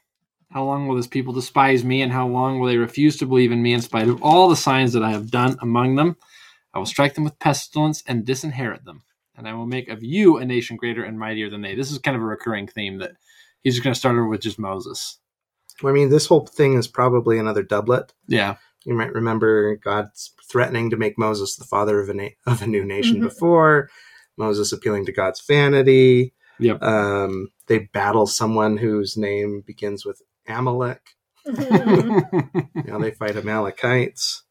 Speaker 1: How long will this people despise me, and how long will they refuse to believe in me in spite of all the signs that I have done among them? I will strike them with pestilence and disinherit them, and I will make of you a nation greater and mightier than they. This is kind of a recurring theme that he's just going to start over with just Moses.
Speaker 3: i mean this whole thing is probably another doublet
Speaker 1: Yeah.
Speaker 3: you might remember god's threatening to make moses the father of a, na- of a new nation
Speaker 2: Mhm.
Speaker 3: before moses appealing to god's vanity
Speaker 1: Yep.
Speaker 3: um, they battle someone whose name begins with amalek.
Speaker 2: Mm-hmm.
Speaker 3: Now they fight Amalekites.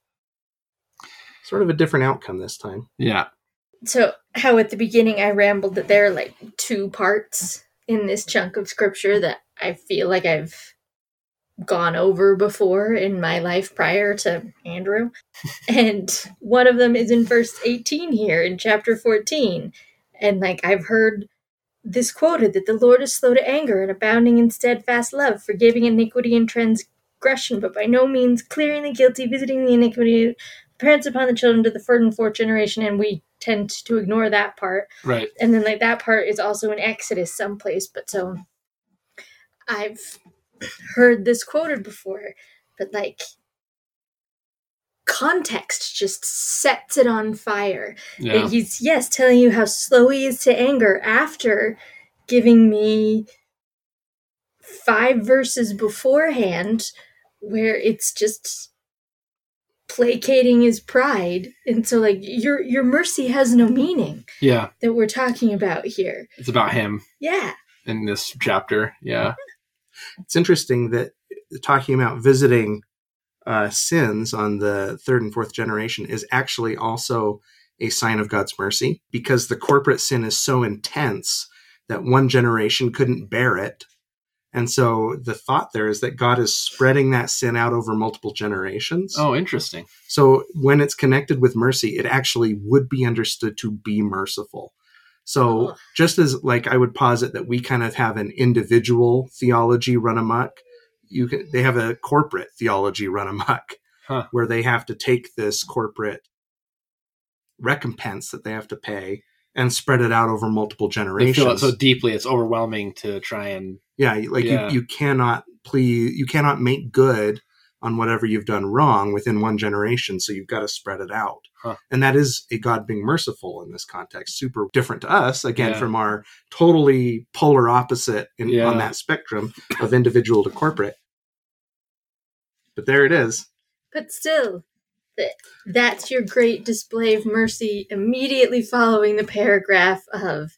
Speaker 3: Sort of a different outcome this time.
Speaker 1: yeah.
Speaker 2: so, how at the beginning I rambled that there are like two parts in this chunk of scripture that I feel like I've gone over before in my life prior to Andrew. and one of them is in verse 18 here in chapter 14. And like I've heard this quoted that the Lord is slow to anger and abounding in steadfast love, forgiving iniquity and transgression, but by no means clearing the guilty, visiting the iniquity of parents upon the children to the third and fourth generation. And we tend to ignore that part
Speaker 1: Right.
Speaker 2: and then like that part is also in Exodus someplace. But so I've heard this quoted before, but like context just sets it on fire.
Speaker 1: Yeah.
Speaker 2: He's yes telling you how slow he is to anger after giving me five verses beforehand where it's just placating his pride and so like your your mercy has no meaning
Speaker 1: Yeah.
Speaker 2: that we're talking about here
Speaker 1: It's about him
Speaker 2: yeah
Speaker 1: in this chapter. Yeah.
Speaker 3: It's interesting that talking about visiting uh, sins on the third and fourth generation is actually also a sign of God's mercy because the corporate sin is so intense that one generation couldn't bear it. And so the thought there is that God is spreading that sin out over multiple generations.
Speaker 1: Oh, interesting.
Speaker 3: So when it's connected with mercy, it actually would be understood to be merciful. So
Speaker 2: Oh.
Speaker 3: just as like I would posit that we kind of have an individual theology run amok, you can, they have a corporate theology run amok
Speaker 1: Huh.
Speaker 3: where they have to take this corporate recompense that they have to pay and spread it out over multiple
Speaker 1: They
Speaker 3: generations.
Speaker 1: feel it so deeply; it's overwhelming to try and.
Speaker 3: Yeah, like
Speaker 1: Yeah.
Speaker 3: You, you cannot please you cannot make good on whatever you've done wrong within one generation, so you've got to spread it out.
Speaker 1: Huh.
Speaker 3: And that is a God being merciful in this context. Super different to us, again,
Speaker 1: Yeah.
Speaker 3: from our totally polar opposite in,
Speaker 1: Yeah.
Speaker 3: on that spectrum of individual to corporate. But there it is.
Speaker 2: but still that's your great display of mercy immediately following the paragraph of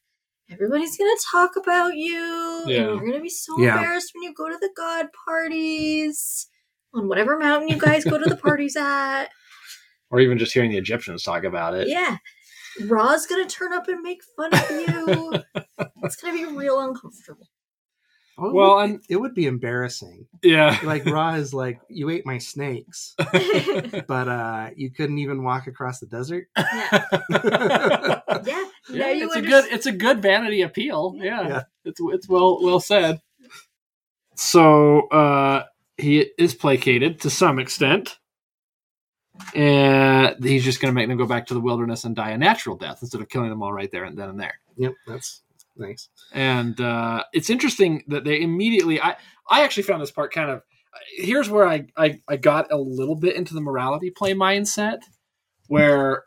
Speaker 2: everybody's gonna talk about you
Speaker 1: Yeah.
Speaker 2: and you're gonna be so
Speaker 3: Yeah.
Speaker 2: embarrassed when you go to the god parties on whatever mountain you guys go to the parties at
Speaker 1: Or even just hearing the Egyptians talk about it.
Speaker 2: yeah ra's gonna turn up and make fun of you it's gonna be real uncomfortable
Speaker 3: Oh, it
Speaker 1: Well,
Speaker 3: would
Speaker 1: and-
Speaker 3: it would be embarrassing.
Speaker 1: Yeah.
Speaker 3: Like Ra is like, you ate my snakes, but uh, you couldn't even walk across the desert.
Speaker 2: yeah
Speaker 3: yeah,
Speaker 2: yeah,
Speaker 1: Yeah,
Speaker 2: now you
Speaker 1: it's a good it's a good vanity appeal. Yeah.
Speaker 3: Yeah.
Speaker 1: It's it's well well said. So uh he is placated to some extent. And he's just going to make them go back to the wilderness and die a natural death instead of killing them all right there and then and there.
Speaker 3: Yep, that's nice.
Speaker 1: And uh, it's interesting that they immediately. I I actually found this part kind of. Here's where I, I I got a little bit into the morality play mindset, where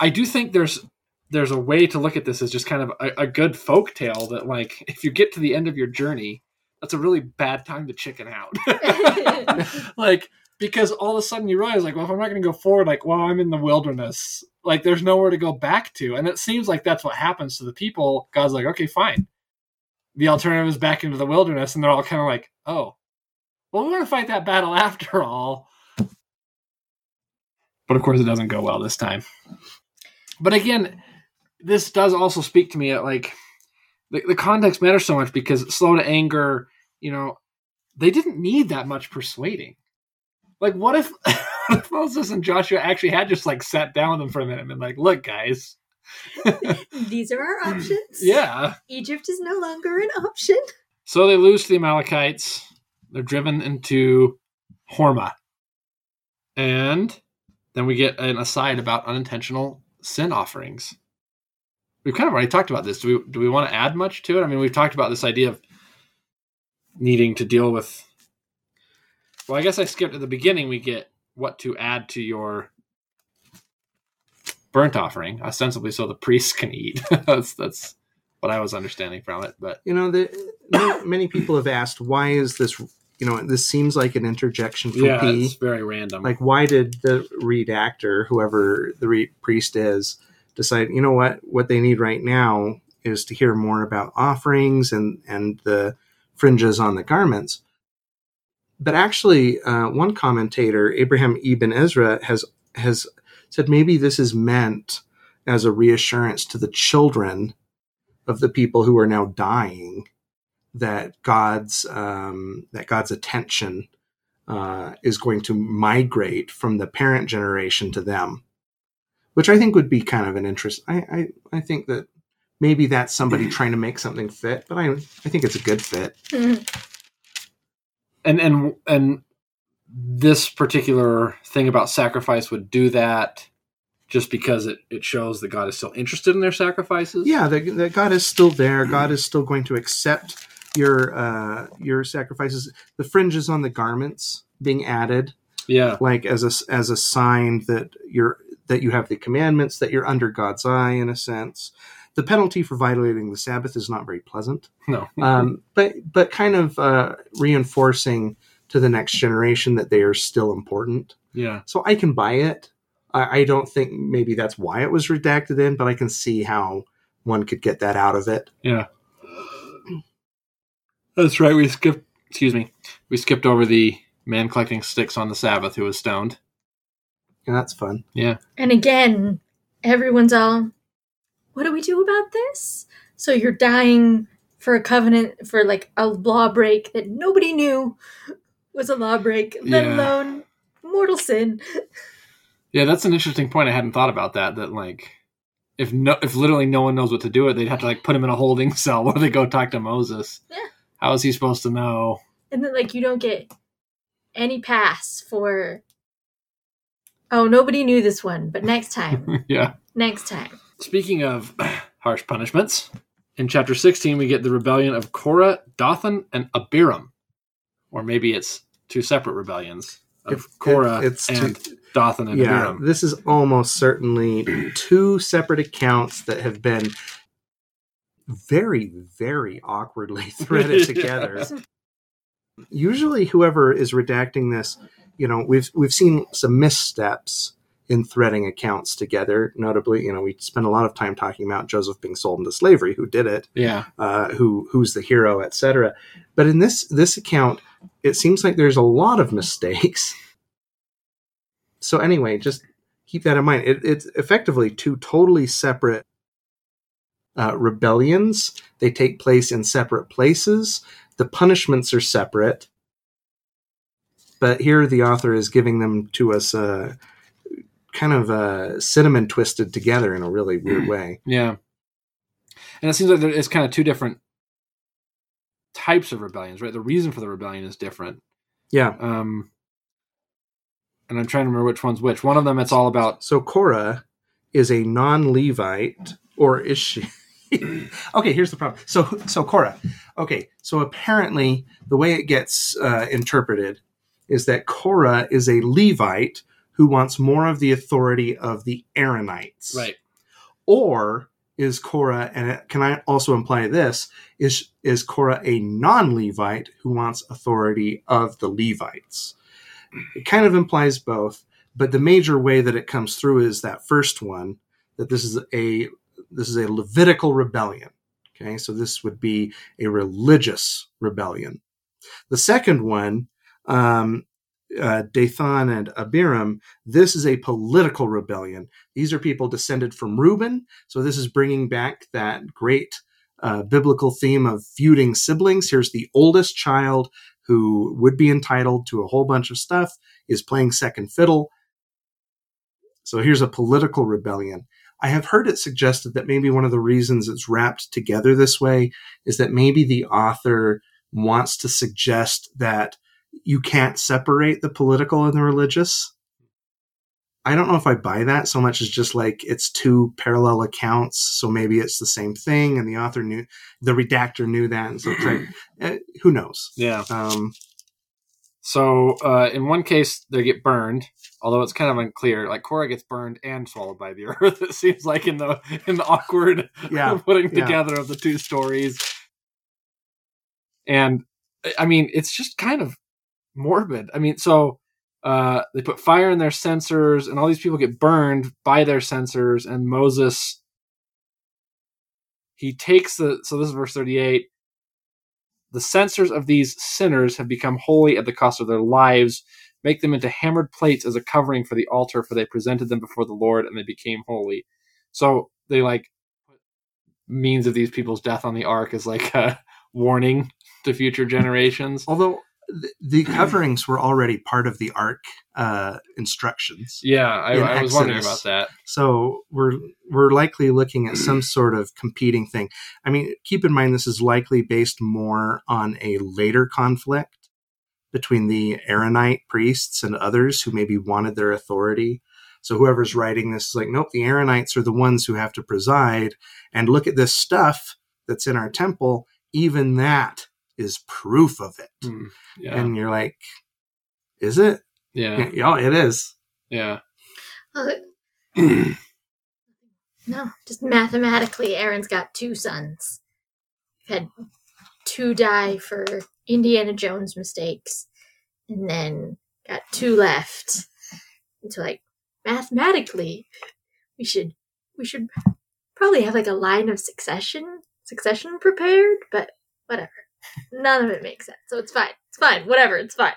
Speaker 1: I do think there's there's a way to look at this as just kind of a, a good folk tale that like if you get to the end of your journey, that's a really bad time to chicken out. like because all of a sudden you realize like well if i'm not going to go forward like well i'm in the wilderness like there's nowhere to go back to. And it seems like that's what happens to the people. God's like okay fine. The alternative is back into the wilderness and they're all kind of like oh well we want to fight that battle after all. But of course it doesn't go well this time. But again this does also speak to me at like the, the context matters so much because slow to anger you know they didn't need that much persuading like, what if, Moses and Joshua actually had just like sat down with them for a minute and been like, "Look, guys,
Speaker 2: These are our options.
Speaker 1: yeah."
Speaker 2: Egypt is no longer an option.
Speaker 1: So they lose to the Amalekites. They're driven into Hormah, and then we get an aside about unintentional sin offerings. We've kind of already talked about this. Do we do we want to add much to it? I mean, we've talked about this idea of needing to deal with well, I guess I skipped at the beginning. We get what to add to your burnt offering, ostensibly, so the priests can eat. that's that's what I was understanding from it. But
Speaker 3: You know, the, many, many people have asked, why is this? You know, this seems like an interjection from
Speaker 1: yeah,
Speaker 3: P.
Speaker 1: it's very random.
Speaker 3: Like, why did the redactor, whoever the re- priest is, decide? You know what? What they need right now is to hear more about offerings and and the fringes on the garments. But actually, uh, one commentator, Abraham Ibn Ezra, has has said maybe this is meant as a reassurance to the children of the people who are now dying that God's um, that God's attention uh, is going to migrate from the parent generation to them, which I think would be kind of an interest. I I, I think that maybe that's somebody trying to make something fit, but I I think it's a good fit.
Speaker 1: And and and this particular thing about sacrifice would do that just because it, it shows that God is still interested in their sacrifices.
Speaker 3: Yeah, that, that God is still there. God is still going to accept your uh, your sacrifices. The fringes on the garments being added,
Speaker 1: Yeah.
Speaker 3: like as a as a sign that you're that you have the commandments, that you're under God's eye in a sense. The penalty for violating the Sabbath is not very pleasant,
Speaker 1: No.
Speaker 3: um, but but kind of uh, reinforcing to the next generation that they are still important.
Speaker 1: yeah.
Speaker 3: So I can buy it. I, I don't think maybe that's why it was redacted in, but I can see how one could get that out of it.
Speaker 1: Yeah. That's right. We skipped. Excuse me. We skipped over the man collecting sticks on the Sabbath who was stoned.
Speaker 3: And that's fun.
Speaker 1: Yeah.
Speaker 2: And again, everyone's all, what do we do about this? So you're dying for a covenant, for like a law break that nobody knew was a law break, let
Speaker 1: Yeah.
Speaker 2: alone mortal sin.
Speaker 1: Yeah, that's an interesting point. I hadn't thought about that. That like, if no, if literally no one knows what to do with, they'd have to like put him in a holding cell where they go talk to Moses.
Speaker 2: Yeah.
Speaker 1: How is he supposed to know?
Speaker 2: And then, like, you don't get any pass for, oh, nobody knew this one, but next time,
Speaker 1: yeah.
Speaker 2: next time.
Speaker 1: Speaking of harsh punishments, in chapter 16 we get the rebellion of Korah, Dathan, and Abiram, or maybe it's two separate rebellions of
Speaker 3: It- it-
Speaker 1: Korah
Speaker 3: it's two-
Speaker 1: and Dathan and
Speaker 3: yeah,
Speaker 1: Abiram.
Speaker 3: this is almost certainly two separate accounts that have been very, very awkwardly threaded together. Usually, whoever is redacting this, you know, we've we've seen some missteps in threading accounts together. Notably, you know, we spent a lot of time talking about Joseph being sold into slavery, who did it,
Speaker 1: Yeah,
Speaker 3: uh, who who's the hero, etc. But in this this account, it seems like there's a lot of mistakes. So anyway, just keep that in mind. It, it's effectively two totally separate uh, rebellions. They take place in separate places. The punishments are separate, but here the author is giving them to us, uh, kind of uh, cinnamon twisted together in a really weird way.
Speaker 1: yeah. And it seems like there- it's kind of two different types of rebellions, right? The reason for the rebellion is different.
Speaker 3: Yeah,
Speaker 1: Um, and I'm trying to remember which one's which. One of them, it's all about.
Speaker 3: So Korah is a non-Levite, or is she? okay, here's the problem. So so Korah. Okay, so apparently the way it gets uh, interpreted is that Korah is a Levite who wants more of the authority of the Aaronites.
Speaker 1: Right.
Speaker 3: Or is Korah, and can I also imply this, is, is Korah a non Levite who wants authority of the Levites? It kind of implies both, but the major way that it comes through is that first one, that this is a this is a Levitical rebellion. Okay, so this would be a religious rebellion. The second one um, uh, Dathan and Abiram, this is a political rebellion. These are people descended from Reuben. So this is bringing back that great uh, biblical theme of feuding siblings. Here's the oldest child who would be entitled to a whole bunch of stuff, is playing second fiddle. So here's a political rebellion. I have heard it suggested that maybe one of the reasons it's wrapped together this way is that maybe the author wants to suggest that you can't separate the political and the religious. I don't know if I buy that so much as just like it's two parallel accounts, so maybe it's the same thing, and the author knew, the redactor knew that, and so it's like, eh, who knows?
Speaker 1: Yeah.
Speaker 3: Um,
Speaker 1: So uh, in one case, they get burned, although it's kind of unclear. Like Korah gets burned and swallowed by the earth. It seems like in the in the awkward
Speaker 3: Yeah,
Speaker 1: putting
Speaker 3: yeah.
Speaker 1: together of the two stories. And I mean, it's just kind of morbid. I mean, so uh, they put fire in their censers, and all these people get burned by their censers. And Moses, he takes the so this is verse thirty-eight. The censers of these sinners have become holy at the cost of their lives. Make them into hammered plates as a covering for the altar, for they presented them before the Lord, and they became holy. So they like means of these people's death on the ark as like a warning to future generations.
Speaker 3: although th- the coverings were already part of the ark uh, instructions.
Speaker 1: Yeah, I,
Speaker 3: In
Speaker 1: I was wondering about that.
Speaker 3: So we're we're likely looking at some sort of competing thing. I mean, keep in mind this is likely based more on a later conflict between the Aaronite priests and others who maybe wanted their authority. So whoever's writing this is like, nope, the Aaronites are the ones who have to preside. And look at this stuff that's in our temple. Even that is proof of it.
Speaker 1: Hmm, Yeah,
Speaker 3: And you're like, is it?
Speaker 1: yeah,
Speaker 3: Yeah, it is.
Speaker 1: yeah.
Speaker 2: Well, no, just mathematically, Aaron's got two sons. Had two die for Indiana Jones mistakes, and then got two left. And so, like mathematically, we should we should probably have like a line of succession succession prepared, but whatever. None of it makes sense, so it's fine. It's fine. Whatever. It's fine.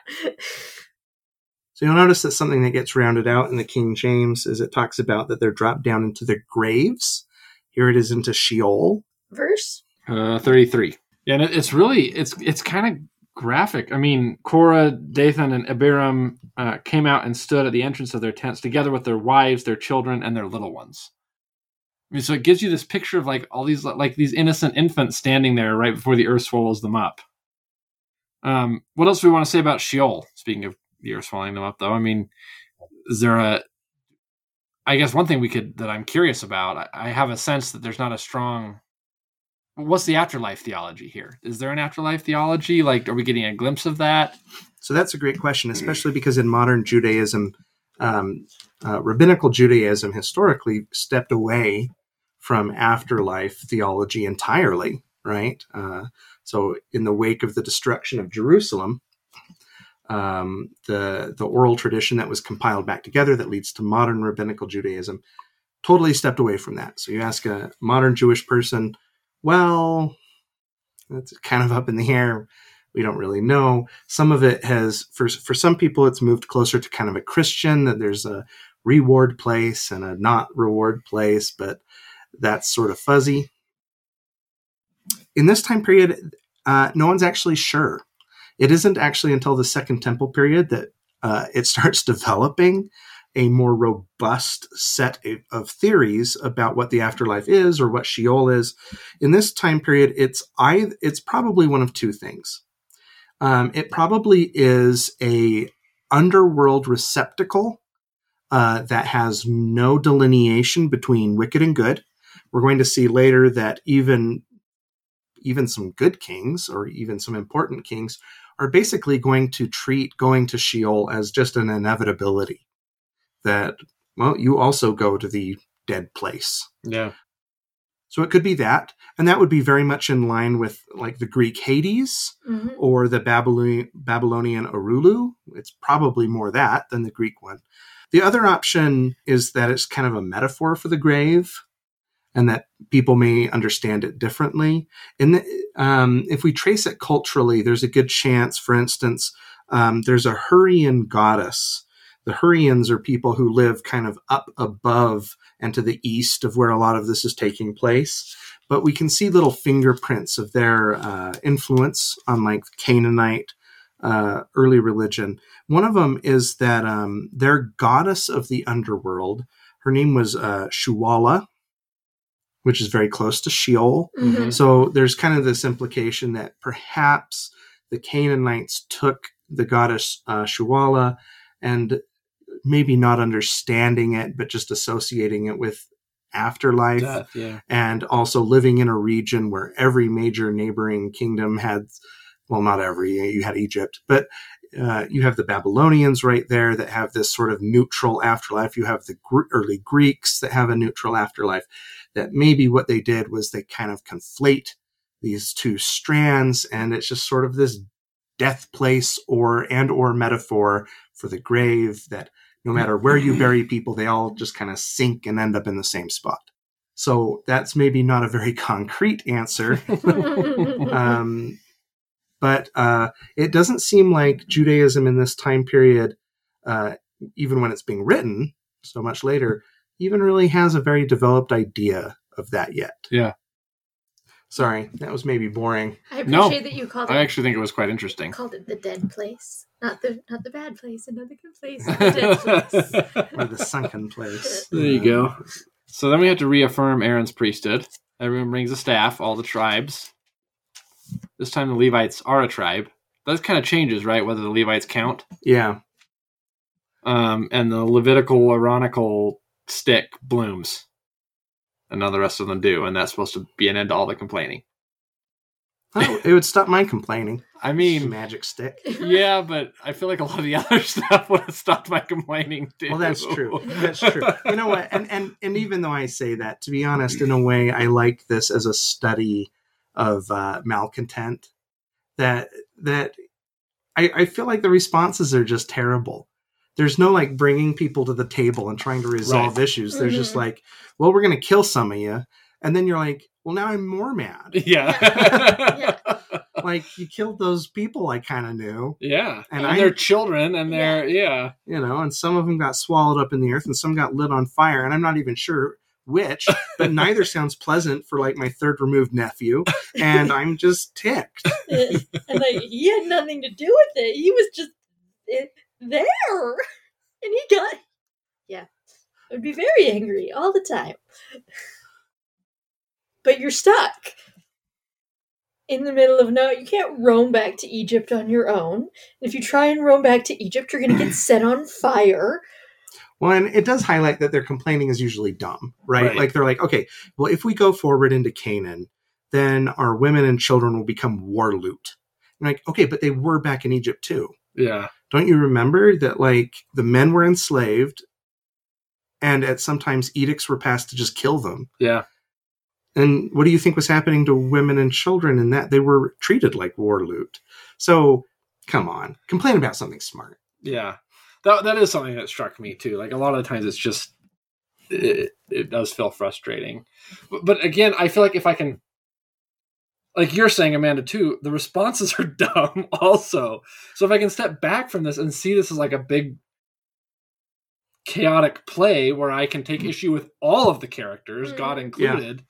Speaker 3: So you'll notice that something that gets rounded out in the King James is it talks about that they're dropped down into their graves. Here it is into Sheol.
Speaker 2: Verse.
Speaker 1: Uh, Thirty-three. Yeah, and it's really it's it's kind of graphic. I mean, Korah, Dathan, and Abiram uh, came out and stood at the entrance of their tents together with their wives, their children, and their little ones. I mean, so it gives you this picture of like all these like these innocent infants standing there right before the earth swallows them up. Um, what else do we want to say about Sheol? Speaking of the earth swallowing them up, though, I mean, is there a? I guess one thing we could that I'm curious about. I, I have a sense that there's not a strong what's the afterlife theology here? Is there an afterlife theology? Like, are we getting a glimpse of that?
Speaker 3: So that's a great question, especially because in modern Judaism, um, uh, rabbinical Judaism historically stepped away from afterlife theology entirely, right? Uh, so in the wake of the destruction of Jerusalem, um, the the oral tradition that was compiled back together that leads to modern rabbinical Judaism totally stepped away from that. So you ask a modern Jewish person, well, that's kind of up in the air. We don't really know. Some of it has, for for some people, it's moved closer to kind of a Christian that there's a reward place and a not reward place, but that's sort of fuzzy. In this time period, uh, no one's actually sure. It isn't actually until the Second Temple period that uh, it starts developing a more robust set of theories about what the afterlife is or what Sheol is. In this time period, it's I it's probably one of two things. Um, it probably is a underworld receptacle uh, that has no delineation between wicked and good. We're going to see later that even even some good kings or even some important kings are basically going to treat going to Sheol as just an inevitability. That well, you also go to the dead place.
Speaker 1: Yeah.
Speaker 3: So it could be that, and that would be very much in line with like the Greek Hades
Speaker 2: Mhm.
Speaker 3: or the Babylonian, Babylonian Arallu. It's probably more that than the Greek one. The other option is that it's kind of a metaphor for the grave, and that people may understand it differently. And um, if we trace it culturally, there's a good chance, for instance, um, there's a Hurrian goddess. The Hurrians are people who live kind of up above and to the east of where a lot of this is taking place but we can see little fingerprints of their uh, influence on like Canaanite uh, early religion. One of them is that um, their goddess of the underworld, her name was uh, Shuala, which is very close to Sheol.
Speaker 2: Mhm.
Speaker 3: So there's kind of this implication that perhaps the Canaanites took the goddess uh, Shuala and maybe not understanding it, but just associating it with afterlife
Speaker 1: Death, yeah.
Speaker 3: and also living in a region where every major neighboring kingdom had, well, not every, you had Egypt, but uh, you have the Babylonians right there that have this sort of neutral afterlife. You have the Gr- early Greeks that have a neutral afterlife. That maybe what they did was they kind of conflate these two strands, and it's just sort of this death place or and or metaphor for the grave that no matter where you bury people, they all just kind of sink and end up in the same spot. So that's maybe not a very concrete answer, um, but uh, it doesn't seem like Judaism in this time period, uh, even when it's being written so much later, even really has a very developed idea of that yet.
Speaker 1: Yeah.
Speaker 3: Sorry, that was maybe boring.
Speaker 2: I
Speaker 1: No.
Speaker 2: appreciate that you called it
Speaker 1: I actually think it was quite interesting.
Speaker 2: called it the dead place, not the not the bad place, another good place, the dead place.
Speaker 3: Or the sunken place.
Speaker 1: There you go. So then we have to reaffirm Aaron's priesthood. Everyone brings a staff, all the tribes. This time the Levites are a tribe. That kind of changes, right? Whether the Levites count.
Speaker 3: Yeah.
Speaker 1: Um, and the Levitical Aaronical stick blooms. And now the rest of them do. And that's supposed to be an end to all the complaining.
Speaker 3: Oh, it would stop my complaining.
Speaker 1: I mean,
Speaker 3: Magic stick.
Speaker 1: yeah, but I feel like a lot of the other stuff would have stopped my complaining too.
Speaker 3: Well, that's true. That's true. You know what? And and and even though I say that, to be honest, in a way, I like this as a study of uh, malcontent. That that I, I feel like the responses are just terrible. There's no like bringing people to the table and trying to resolve
Speaker 1: Right.
Speaker 3: issues. They're just
Speaker 2: Mhm.
Speaker 3: like, well, we're going to kill some of you, and then you're like, well, now I'm more mad.
Speaker 1: Yeah.
Speaker 2: Yeah.
Speaker 3: like you killed those people I kind of knew,
Speaker 1: Yeah.
Speaker 3: And
Speaker 1: And,
Speaker 3: I-
Speaker 1: they're children and they're, yeah.
Speaker 3: you know, and some of them got swallowed up in the earth and some got lit on fire, and I'm not even sure which, but neither sounds pleasant for like my third removed nephew, and I'm just ticked.
Speaker 2: and like he had nothing to do with it. He was just eh, there, and he got yeah. I'd be very angry all the time. But you're stuck in the middle of no. You can't roam back to Egypt on your own. And if you try and roam back to Egypt, you're going to get set on fire.
Speaker 3: Well, and it does highlight that their complaining is usually dumb, right?
Speaker 1: Right.
Speaker 3: Like they're like, okay, well, if we go forward into Canaan, then our women and children will become war loot. And like, okay, but they were back in Egypt too.
Speaker 1: Yeah.
Speaker 3: Don't you remember that like the men were enslaved and at sometimes edicts were passed to just kill them?
Speaker 1: Yeah.
Speaker 3: And what do you think was happening to women and children in that? They were treated like war loot. So come on, complain about something smart.
Speaker 1: Yeah. That, that is something that struck me too. Like a lot of times it's just, it, it does feel frustrating. But, but again, I feel like if I can, like you're saying, Amanda, too, the responses are dumb also. So if I can step back from this and see this as like a big chaotic play where I can take issue with all of the characters,
Speaker 2: Mm.
Speaker 1: God included,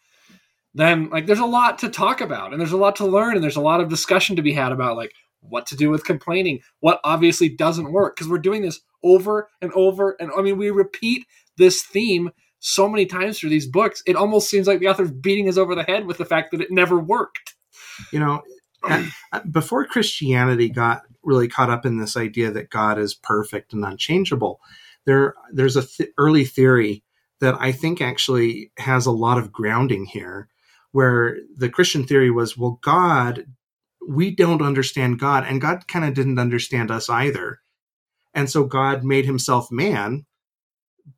Speaker 1: then like there's a lot to talk about and there's a lot to learn and there's a lot of discussion to be had about like what to do with complaining, what obviously doesn't work because we're doing this over and over and I mean we repeat this theme so many times through these books. It almost seems like the author's beating us over the head with the fact that it never worked.
Speaker 3: You know, uh, before Christianity got really caught up in this idea that God is perfect and unchangeable. There, there's a th- early theory that I think actually has a lot of grounding here, where the Christian theory was, well, God, we don't understand God, and God kind of didn't understand us either. And so God made himself man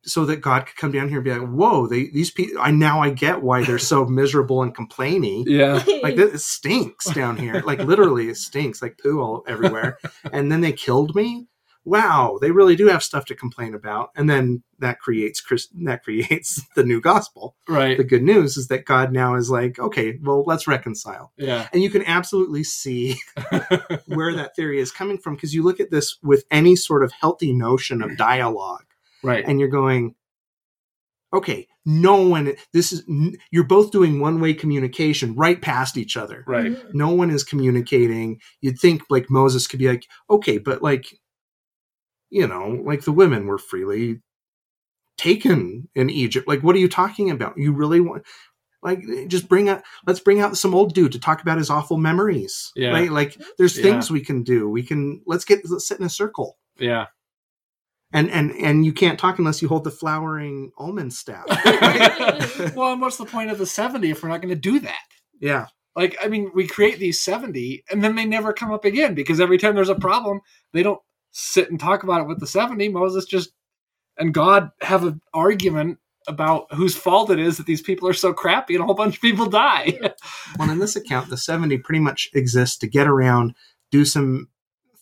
Speaker 3: so that God could come down here and be like, whoa, they, these people, I now I get why they're so miserable and complaining.
Speaker 1: Yeah.
Speaker 3: Like it stinks down here. Like literally it stinks like poo all everywhere. and then they killed me. Wow, they really do have stuff to complain about. And then that creates Chris that creates the new gospel.
Speaker 1: Right.
Speaker 3: The good news is that God now is like, okay, well, let's reconcile.
Speaker 1: Yeah.
Speaker 3: And you can absolutely see where that theory is coming from because you look at this with any sort of healthy notion of dialogue
Speaker 1: right.
Speaker 3: and you're going okay no one this is you're both doing one way communication right past each other
Speaker 1: right. Mm-hmm.
Speaker 3: no one is communicating you'd think like moses could be like okay but like you know like the women were freely taken in egypt like what are you talking about you really want like just bring out let's bring out some old dude to talk about his awful memories
Speaker 1: Yeah.
Speaker 3: right like there's
Speaker 1: Yeah.
Speaker 3: things we can do we can let's get let's sit in a circle
Speaker 1: Yeah.
Speaker 3: and and and you can't talk unless you hold the flowering almond staff.
Speaker 1: well, and what's the point of the 70 if we're not going to do that?
Speaker 3: yeah,
Speaker 1: Like, I mean, we create these 70 and then they never come up again because every time there's a problem, they don't sit and talk about it with the 70. Moses just and God have an argument about whose fault it is that these people are so crappy and a whole bunch of people die.
Speaker 3: well, in this account, the seventy pretty much exists to get around, do some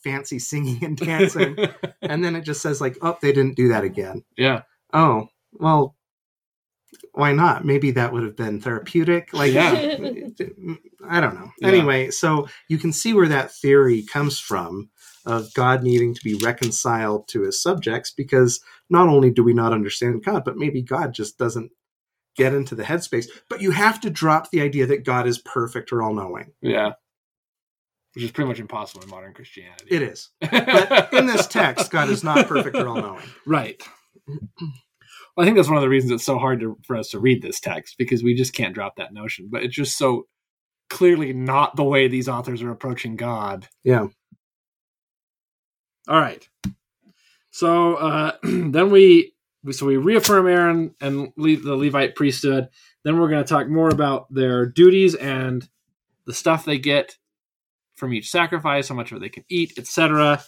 Speaker 3: fancy singing and dancing, and then it just says like, "Oh, they didn't do that again."
Speaker 1: yeah.
Speaker 3: Oh, well, why not? Maybe that would have been therapeutic. Like,
Speaker 1: Yeah.
Speaker 3: I don't know.
Speaker 1: Yeah.
Speaker 3: Anyway, so you can see where that theory comes from of God needing to be reconciled to his subjects because not only do we not understand God, but maybe God just doesn't get into the headspace. But you have to drop the idea that God is perfect or all knowing.
Speaker 1: Yeah. Which is pretty much impossible in modern Christianity.
Speaker 3: It is. But in this text, God is not perfect or all knowing.
Speaker 1: Right. Well, I think that's one of the reasons it's so hard to, for us to read this text because we just can't drop that notion. But it's just so clearly not the way these authors are approaching God.
Speaker 3: Yeah.
Speaker 1: All right. So uh, then we so we reaffirm Aaron and Le- the Levite priesthood. Then we're going to talk more about their duties and the stuff they get from each sacrifice, how much of it they can eat, etc.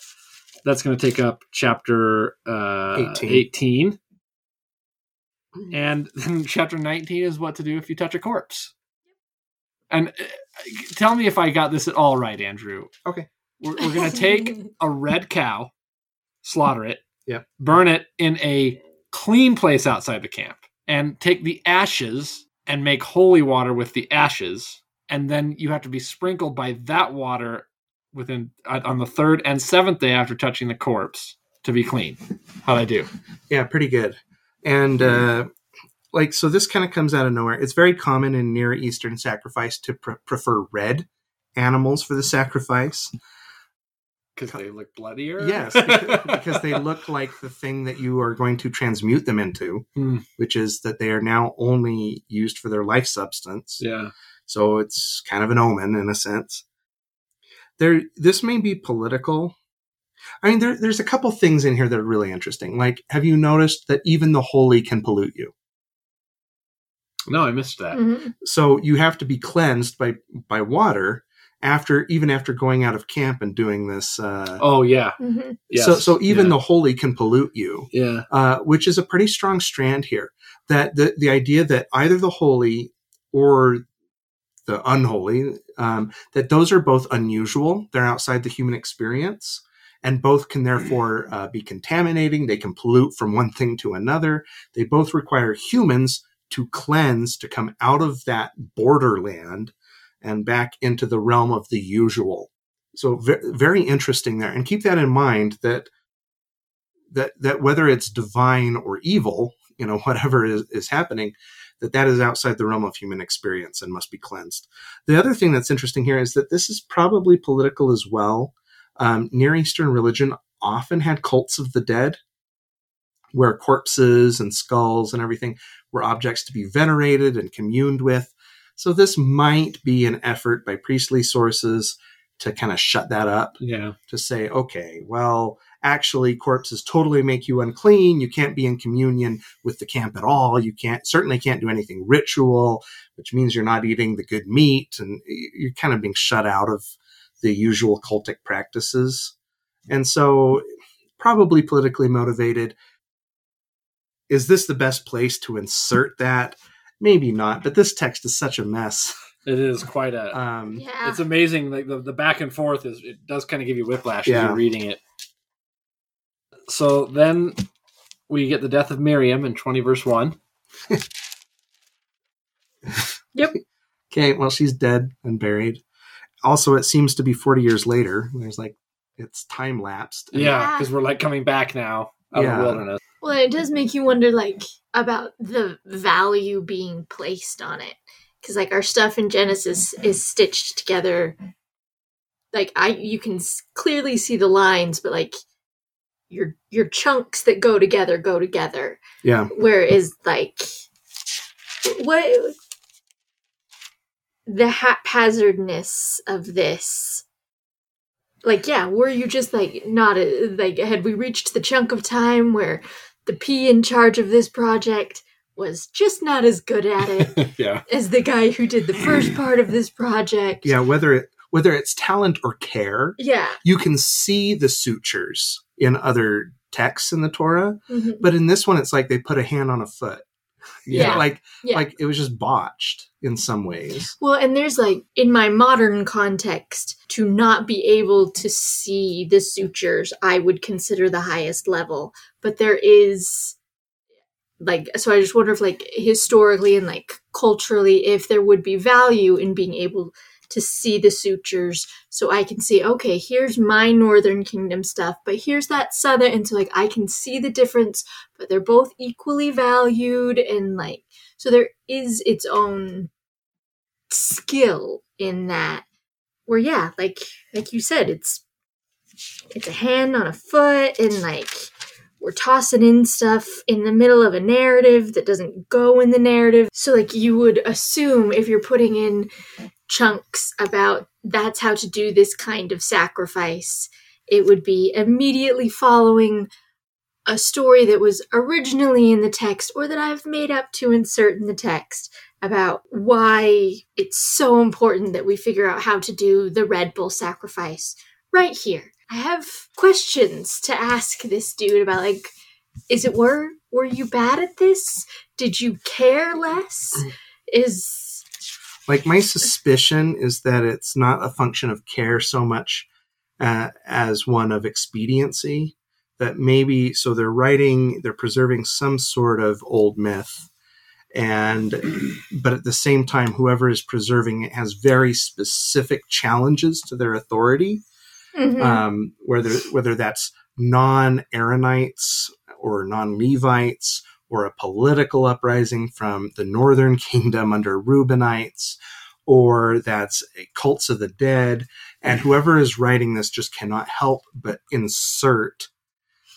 Speaker 1: That's going to take up chapter uh,
Speaker 3: 18.
Speaker 1: 18. And then chapter 19 is what to do if you touch a corpse. And uh, tell me if I got this at all right, Andrew.
Speaker 3: Okay.
Speaker 1: We're, we're going to take a red cow, slaughter it,
Speaker 3: Yep.
Speaker 1: burn it in a clean place outside the camp, and take the ashes and make holy water with the ashes. And then you have to be sprinkled by that water within uh, on the third and seventh day after touching the corpse to be clean. How'd I do?
Speaker 3: Yeah, pretty good. And uh, like, so this kind of comes out of nowhere. It's very common in Near Eastern sacrifice to pr- prefer red animals for the sacrifice.
Speaker 1: Because they look bloodier.
Speaker 3: Yes, because, because they look like the thing that you are going to transmute them into,
Speaker 1: Hmm.
Speaker 3: which is that they are now only used for their life substance.
Speaker 1: yeah.
Speaker 3: So it's kind of an omen in a sense. There, this may be political. I mean, there, there's a couple things in here that are really interesting. Like, have you noticed that even the holy can pollute you?
Speaker 1: No, I missed that.
Speaker 2: Mhm.
Speaker 3: So you have to be cleansed by by water after even after going out of camp and doing this. Uh,
Speaker 1: Oh yeah.
Speaker 2: Mhm.
Speaker 1: Yes.
Speaker 3: So so even
Speaker 1: Yeah.
Speaker 3: the holy can pollute you.
Speaker 1: yeah.
Speaker 3: uh, which is a pretty strong strand here. That the the idea that either the holy or the unholy, um, that those are both unusual. They're outside the human experience, and both can therefore uh, be contaminating. They can pollute from one thing to another. They both require humans to cleanse to come out of that borderland and back into the realm of the usual. So ve- very interesting there, and keep that in mind that that that whether it's divine or evil, you know, whatever is, is happening, that that is outside the realm of human experience and must be cleansed. The other thing that's interesting here is that this is probably political as well. Um, Near Eastern religion often had cults of the dead, where corpses and skulls and everything were objects to be venerated and communed with. So this might be an effort by priestly sources to kind of shut that up
Speaker 1: Yeah.
Speaker 3: to say, okay, well, actually, corpses totally make you unclean. You can't be in communion with the camp at all. You can't certainly can't do anything ritual, which means you're not eating the good meat, and you're kind of being shut out of the usual cultic practices. And so, probably politically motivated. Is this the best place to insert that? Maybe not, but this text is such a mess.
Speaker 1: It is quite a.
Speaker 3: Um,
Speaker 2: Yeah.
Speaker 1: It's amazing. Like the, the back and forth is it does kind of give you whiplash as you're reading it. So then we get the death of Miriam in twenty verse one. Yep.
Speaker 3: Okay, well, she's dead and buried. Also, it seems to be 40 years later. There's like, it's time lapsed. And-
Speaker 1: Yeah,
Speaker 2: Yeah.
Speaker 1: because we're like coming back now out of the wilderness.
Speaker 2: Well, it does make you wonder, like, about the value being placed on it. Because, like, our stuff in Genesis is stitched together. Like, I, you can s- clearly see the lines, but like, your your chunks that go together go together.
Speaker 3: Yeah.
Speaker 2: Whereas, like, what the haphazardness of this like yeah were you just like not a, like had we reached the chunk of time where the p in charge of this project was just not as good at it
Speaker 1: yeah.
Speaker 2: as the guy who did the first part of this project
Speaker 3: Yeah, whether it, whether it's talent or care,
Speaker 2: yeah
Speaker 3: you can see the sutures in other texts in the Torah,
Speaker 2: mhm,
Speaker 3: but in this one, it's like they put a hand on a foot. Know,
Speaker 2: Yeah.
Speaker 3: like
Speaker 2: Yeah.
Speaker 3: like it was just botched in some ways.
Speaker 2: well and there's like in my modern context to not be able to see the sutures i would consider the highest level but there is like so i just wonder if like historically and like culturally if there would be value in being able to see the sutures so i can see okay here's my northern kingdom stuff but here's that southern and so like i can see the difference but they're both equally valued and like so there is its own skill in that where yeah like like you said it's it's a hand on a foot and like we're tossing in stuff in the middle of a narrative that doesn't go in the narrative. So like you would assume if you're putting in chunks about that's how to do this kind of sacrifice it would be immediately following a story that was originally in the text or that I've made up to insert in the text about why it's so important that we figure out how to do the Red Bull sacrifice right here. I have questions to ask this dude about like is it were were you bad at this? Did you care less? Is
Speaker 3: Like my suspicion is that it's not a function of care so much uh, as one of expediency. That maybe so they're writing, they're preserving some sort of old myth, and but at the same time, whoever is preserving it has very specific challenges to their authority.
Speaker 2: Mhm.
Speaker 3: um, whether whether that's non Aaronites or non Levites or a political uprising from the northern kingdom under Reubenites, or that's a cults of the dead, and whoever is writing this just cannot help but insert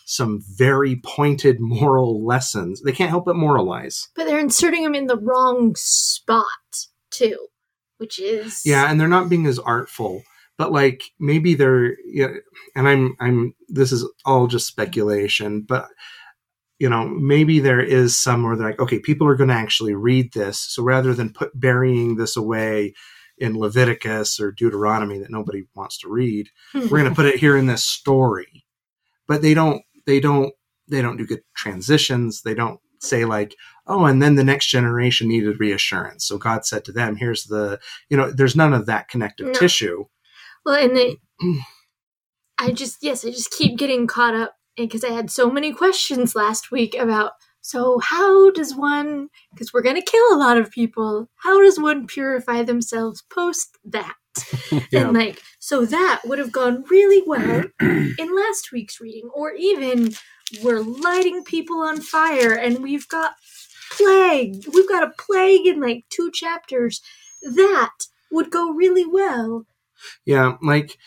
Speaker 3: some very pointed moral lessons. They can't help but moralize.
Speaker 2: but they're inserting them in the wrong spot too, which is
Speaker 3: Yeah, and they're not being as artful, but like maybe they're yeah, and I'm I'm this is all just speculation, but you know, maybe there is some where they're like, okay, people are going to actually read this, so rather than put burying this away in Leviticus or Deuteronomy that nobody wants to read, hmm. we're going to put it here in this story. But they don't they don't they don't do good transitions. They don't say like, oh, and then the next generation needed reassurance. So God said to them, here's the, you know, there's none of that connective
Speaker 2: No.
Speaker 3: tissue.
Speaker 2: Well, and they, I just yes, I just keep getting caught up because I had so many questions last week about. So how does one? Because we're gonna kill a lot of people. How does one purify themselves post that?
Speaker 3: Yeah.
Speaker 2: And like, so that would have gone really well in last week's reading, or even we're lighting people on fire and we've got plague. We've got a plague in like two chapters. That would go really well.
Speaker 3: Yeah, like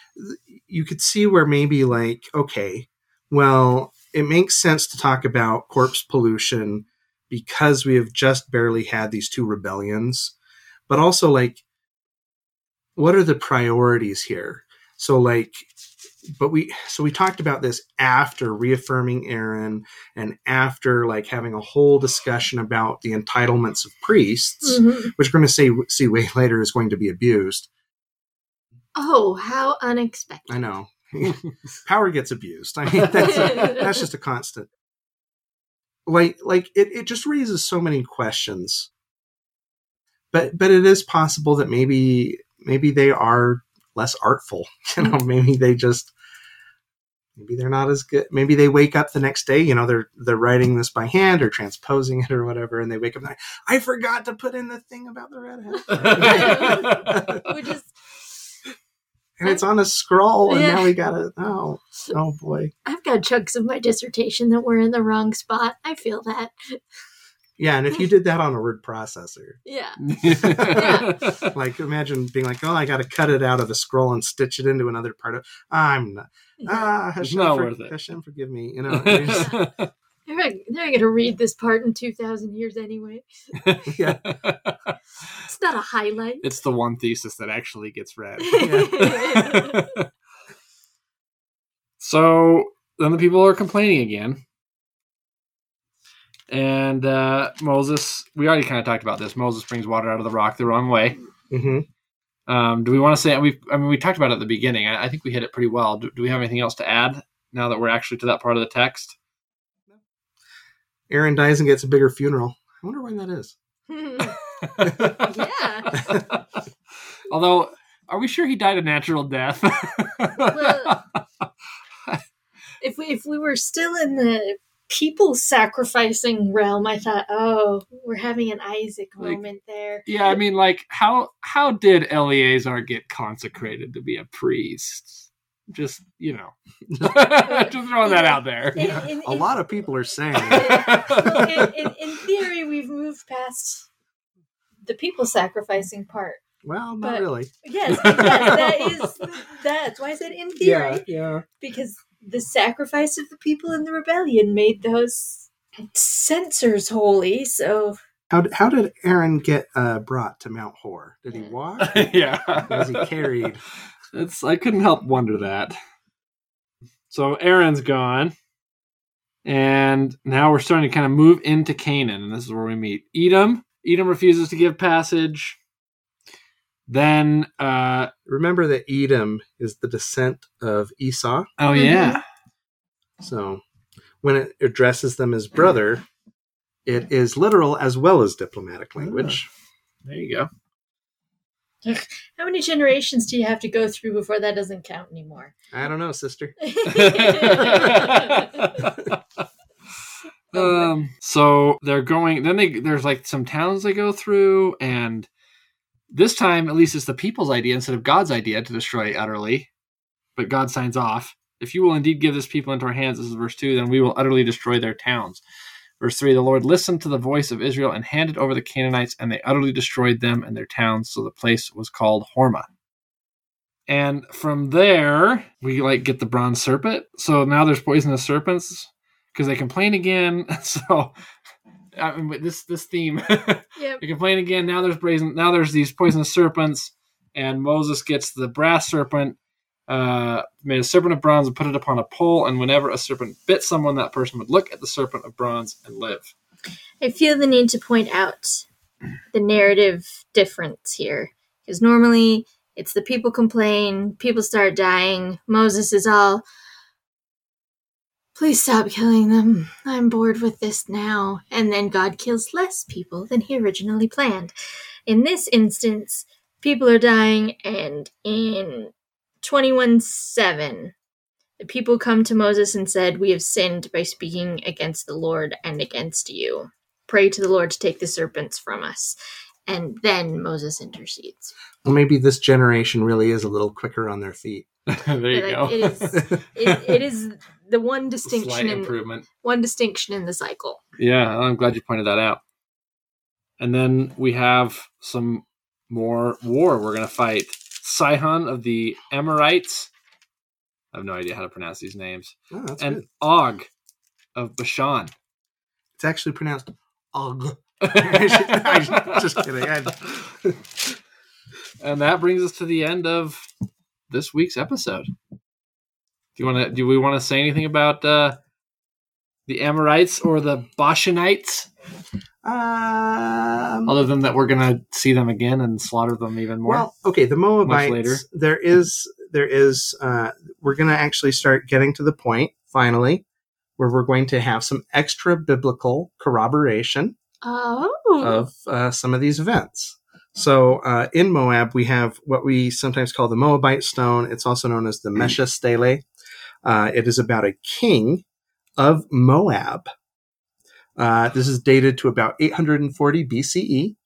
Speaker 3: you could see where maybe like, okay, well, it makes sense to talk about corpse pollution because we have just barely had these two rebellions, but also like, what are the priorities here? So like, but we so we talked about this after reaffirming Aaron and after like having a whole discussion about the entitlements of priests,
Speaker 2: Mhm.
Speaker 3: which we're going to see see way later is going to be abused.
Speaker 2: Oh, how unexpected.
Speaker 3: I know. Power gets abused. I mean, that's, that's just a constant. Like, like it, it just raises so many questions. But, but it is possible that maybe, maybe they are less artful. You know, maybe they just, maybe they're not as good. Maybe they wake up the next day. You know, they're they're writing this by hand or transposing it or whatever, and they wake up and I forgot to put in the thing about the redhead.
Speaker 2: Which is,
Speaker 3: and it's on a scroll, and
Speaker 2: Yeah.
Speaker 3: now we gotta. Oh, oh boy.
Speaker 2: I've got chunks of my dissertation that were in the wrong spot. I feel that.
Speaker 3: Yeah, and if you did that on a word processor,
Speaker 2: Yeah.
Speaker 3: like imagine being like, oh, I got to cut it out of the scroll and stitch it into another part of. I'm not. Ah,
Speaker 1: It's not
Speaker 3: for-
Speaker 1: worth it.
Speaker 3: Hashem, forgive me. You know. just-
Speaker 2: They're not, they're going to read this part in 2,000 years anyway.
Speaker 3: yeah.
Speaker 2: It's not a highlight.
Speaker 1: it's the one thesis that actually gets read. so then the people are complaining again. And uh, Moses, we already kind of talked about this. Moses brings water out of the rock the wrong way.
Speaker 3: hmm
Speaker 1: Um, do we want to say we? I mean, we talked about it at the beginning. I, I think we hit it pretty well. Do, do we have anything else to add now that we're actually to that part of the text?
Speaker 3: Aaron dies and gets a bigger funeral. I wonder why that is.
Speaker 2: yeah.
Speaker 1: Although, are we sure he died a natural death?
Speaker 2: Well, if we if we were still in the people sacrificing realm, I thought, oh, we're having an Isaac
Speaker 1: Like-
Speaker 2: moment there.
Speaker 1: yeah, I mean, like how how did Eleazar get consecrated to be a priest? Just you know, just throwing that out there.
Speaker 2: In, in,
Speaker 3: A lot of people are saying.
Speaker 2: well, in, in, in theory, we've moved past the people sacrificing part.
Speaker 3: Well, not
Speaker 2: But-
Speaker 3: really.
Speaker 2: Yes, yes, that is that's why I said in theory
Speaker 3: yeah.
Speaker 2: because the sacrifice of the people in the rebellion made those censors holy. So
Speaker 3: How, how did Aaron get uh, brought to Mount Hor? Did he walk?
Speaker 1: yeah.
Speaker 3: Was he carried?
Speaker 1: It's I couldn't help wonder that. So Aaron's gone. And now we're starting to kind of move into Canaan, and this is where we meet Edom. Edom refuses to give passage. Then uh
Speaker 3: Remember that Edom is the descent of Esau.
Speaker 1: oh yeah.
Speaker 3: So when it addresses them as brother, it is literal as well as diplomatic language.
Speaker 1: There you go.
Speaker 2: How many generations do you have to go through before that doesn't count anymore?
Speaker 3: I don't know, sister.
Speaker 1: um so they're going then they there's like some towns they go through and this time at least it's the people's idea instead of god's idea to destroy utterly but god signs off if you will indeed give this people into our hands this is verse 2 then we will utterly destroy their towns verse 3 the lord listened to the voice of israel and handed over the canaanites and they utterly destroyed them and their towns so the place was called hormah and from there we like get the bronze serpent so now there's poisonous serpents because they complain again. So I mean, this this theme,
Speaker 2: Yep.
Speaker 1: they complain again. Now there's brazen. Now there's these poisonous serpents, and Moses gets the brass serpent, uh, made a serpent of bronze and put it upon a pole. And whenever a serpent bit someone, that person would look at the serpent of bronze and live.
Speaker 2: I feel the need to point out the narrative difference here. Because normally it's the people complain, people start dying. Moses is all, please stop killing them. I'm bored with this now. And then God kills less people than he originally planned. In this instance, people are dying, and in 21 7, the people come to Moses and said, We have sinned by speaking against the Lord and against you pray to the Lord to take the serpents from us. And then Moses intercedes.
Speaker 3: Well, maybe this generation really is a little quicker on their feet.
Speaker 1: there you
Speaker 2: Like,
Speaker 1: go.
Speaker 2: It is, it, it is the one distinction
Speaker 1: Slight
Speaker 2: in
Speaker 1: improvement.
Speaker 2: one distinction in the cycle.
Speaker 1: Yeah, I'm glad you pointed that out. And then we have some more war we're going to fight. Sihon of the Amorites. I have no idea how to pronounce these names.
Speaker 3: Oh,
Speaker 1: and
Speaker 3: good.
Speaker 1: Og of Bashan.
Speaker 3: It's actually pronounced Og. Just kidding.
Speaker 1: And that brings us to the end of this week's episode. Do you want to? Do we want to say anything about uh, the Amorites or the Bashanites,
Speaker 3: Um,
Speaker 1: other than that we're gonna see them again and slaughter them even more?
Speaker 3: Well, okay, the Moabites.
Speaker 1: later.
Speaker 3: There is, there is. Uh, we're going to actually start getting to the point finally, where we're going to have some extra biblical corroboration
Speaker 2: Oh.
Speaker 3: of uh, some of these events. So uh, in Moab, we have what we sometimes call the Moabite stone. It's also known as the Mesha Stele. Uh, it is about a king of Moab. Uh, this is dated to about 840 BCE,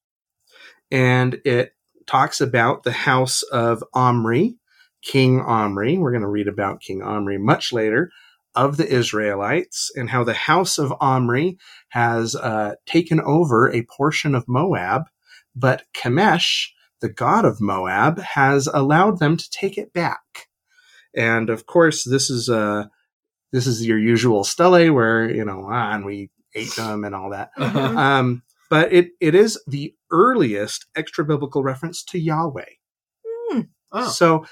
Speaker 3: and it talks about the house of Omri, King Omri. We're going to read about King Omri much later of the Israelites and how the house of Omri has uh, taken over a portion of Moab, but Chemosh, the god of Moab, has allowed them to take it back. And of course, this is uh, this is your usual stele where you know, ah, and we ate them and all that.
Speaker 2: Mhm.
Speaker 3: Um, but it it is the earliest extra biblical reference to Yahweh.
Speaker 1: oh,
Speaker 3: So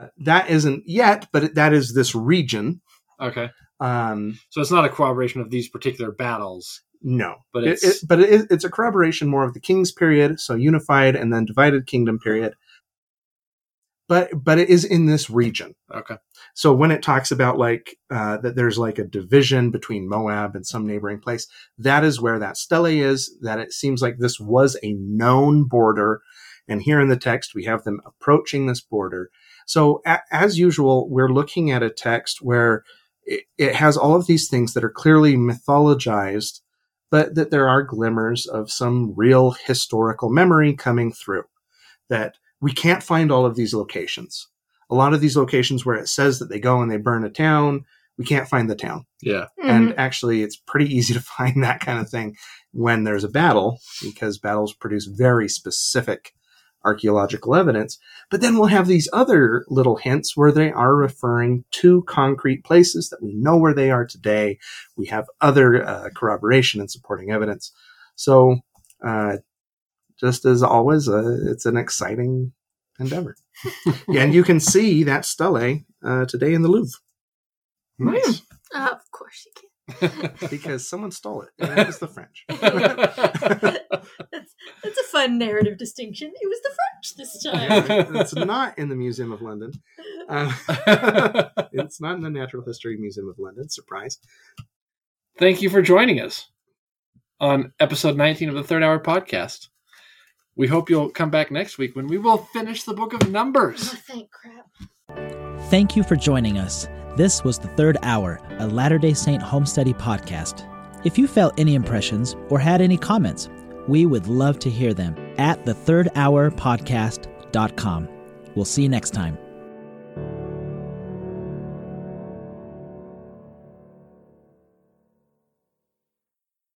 Speaker 3: uh, that isn't yet, but it, that is this region.
Speaker 1: okay.
Speaker 3: Um,
Speaker 1: So it's not a corroboration of these particular battles,
Speaker 3: no,
Speaker 1: but
Speaker 3: It-
Speaker 1: it's
Speaker 3: it, but it is, it's a corroboration more of the king's period, so unified and then divided kingdom period. But but it is in this region.
Speaker 1: okay.
Speaker 3: So when it talks about like uh, that, there's like a division between Moab and some neighboring place. That is where that stele is. That it seems like this was a known border, and here in the text we have them approaching this border. So a- as usual, we're looking at a text where it, it has all of these things that are clearly mythologized, but that there are glimmers of some real historical memory coming through. That we can't find all of these locations a lot of these locations where it says that they go and they burn a town, we can't find the town.
Speaker 1: Yeah.
Speaker 3: And actually, it's pretty easy to find that kind of thing when there's a battle because battles produce very specific archaeological evidence. But then we'll have these other little hints where they are referring to concrete places that we know where they are today. We have other uh, corroboration and supporting evidence. So, uh, just as always, uh, it's an exciting endeavor. yeah, and you can see that stele uh, today in the Louvre
Speaker 1: Nice.
Speaker 2: Uh, of course you can.
Speaker 3: because someone stole it. And it was the French.
Speaker 2: That's, that's a fun narrative distinction. It was the French this time.
Speaker 3: it's not in the Museum of London. Uh, it's not in the Natural History Museum of London. Surprise.
Speaker 1: Thank you for joining us on episode 19 of the Third Hour Podcast. We hope you'll come back next week when we will finish the book of
Speaker 2: oh,
Speaker 1: Numbers.
Speaker 2: thank crap.
Speaker 4: Thank you for joining us. This was The Third Hour, a Latter day Saint home study podcast. If you felt any impressions or had any comments, we would love to hear them at the third hour podcast.com. We'll see you next time.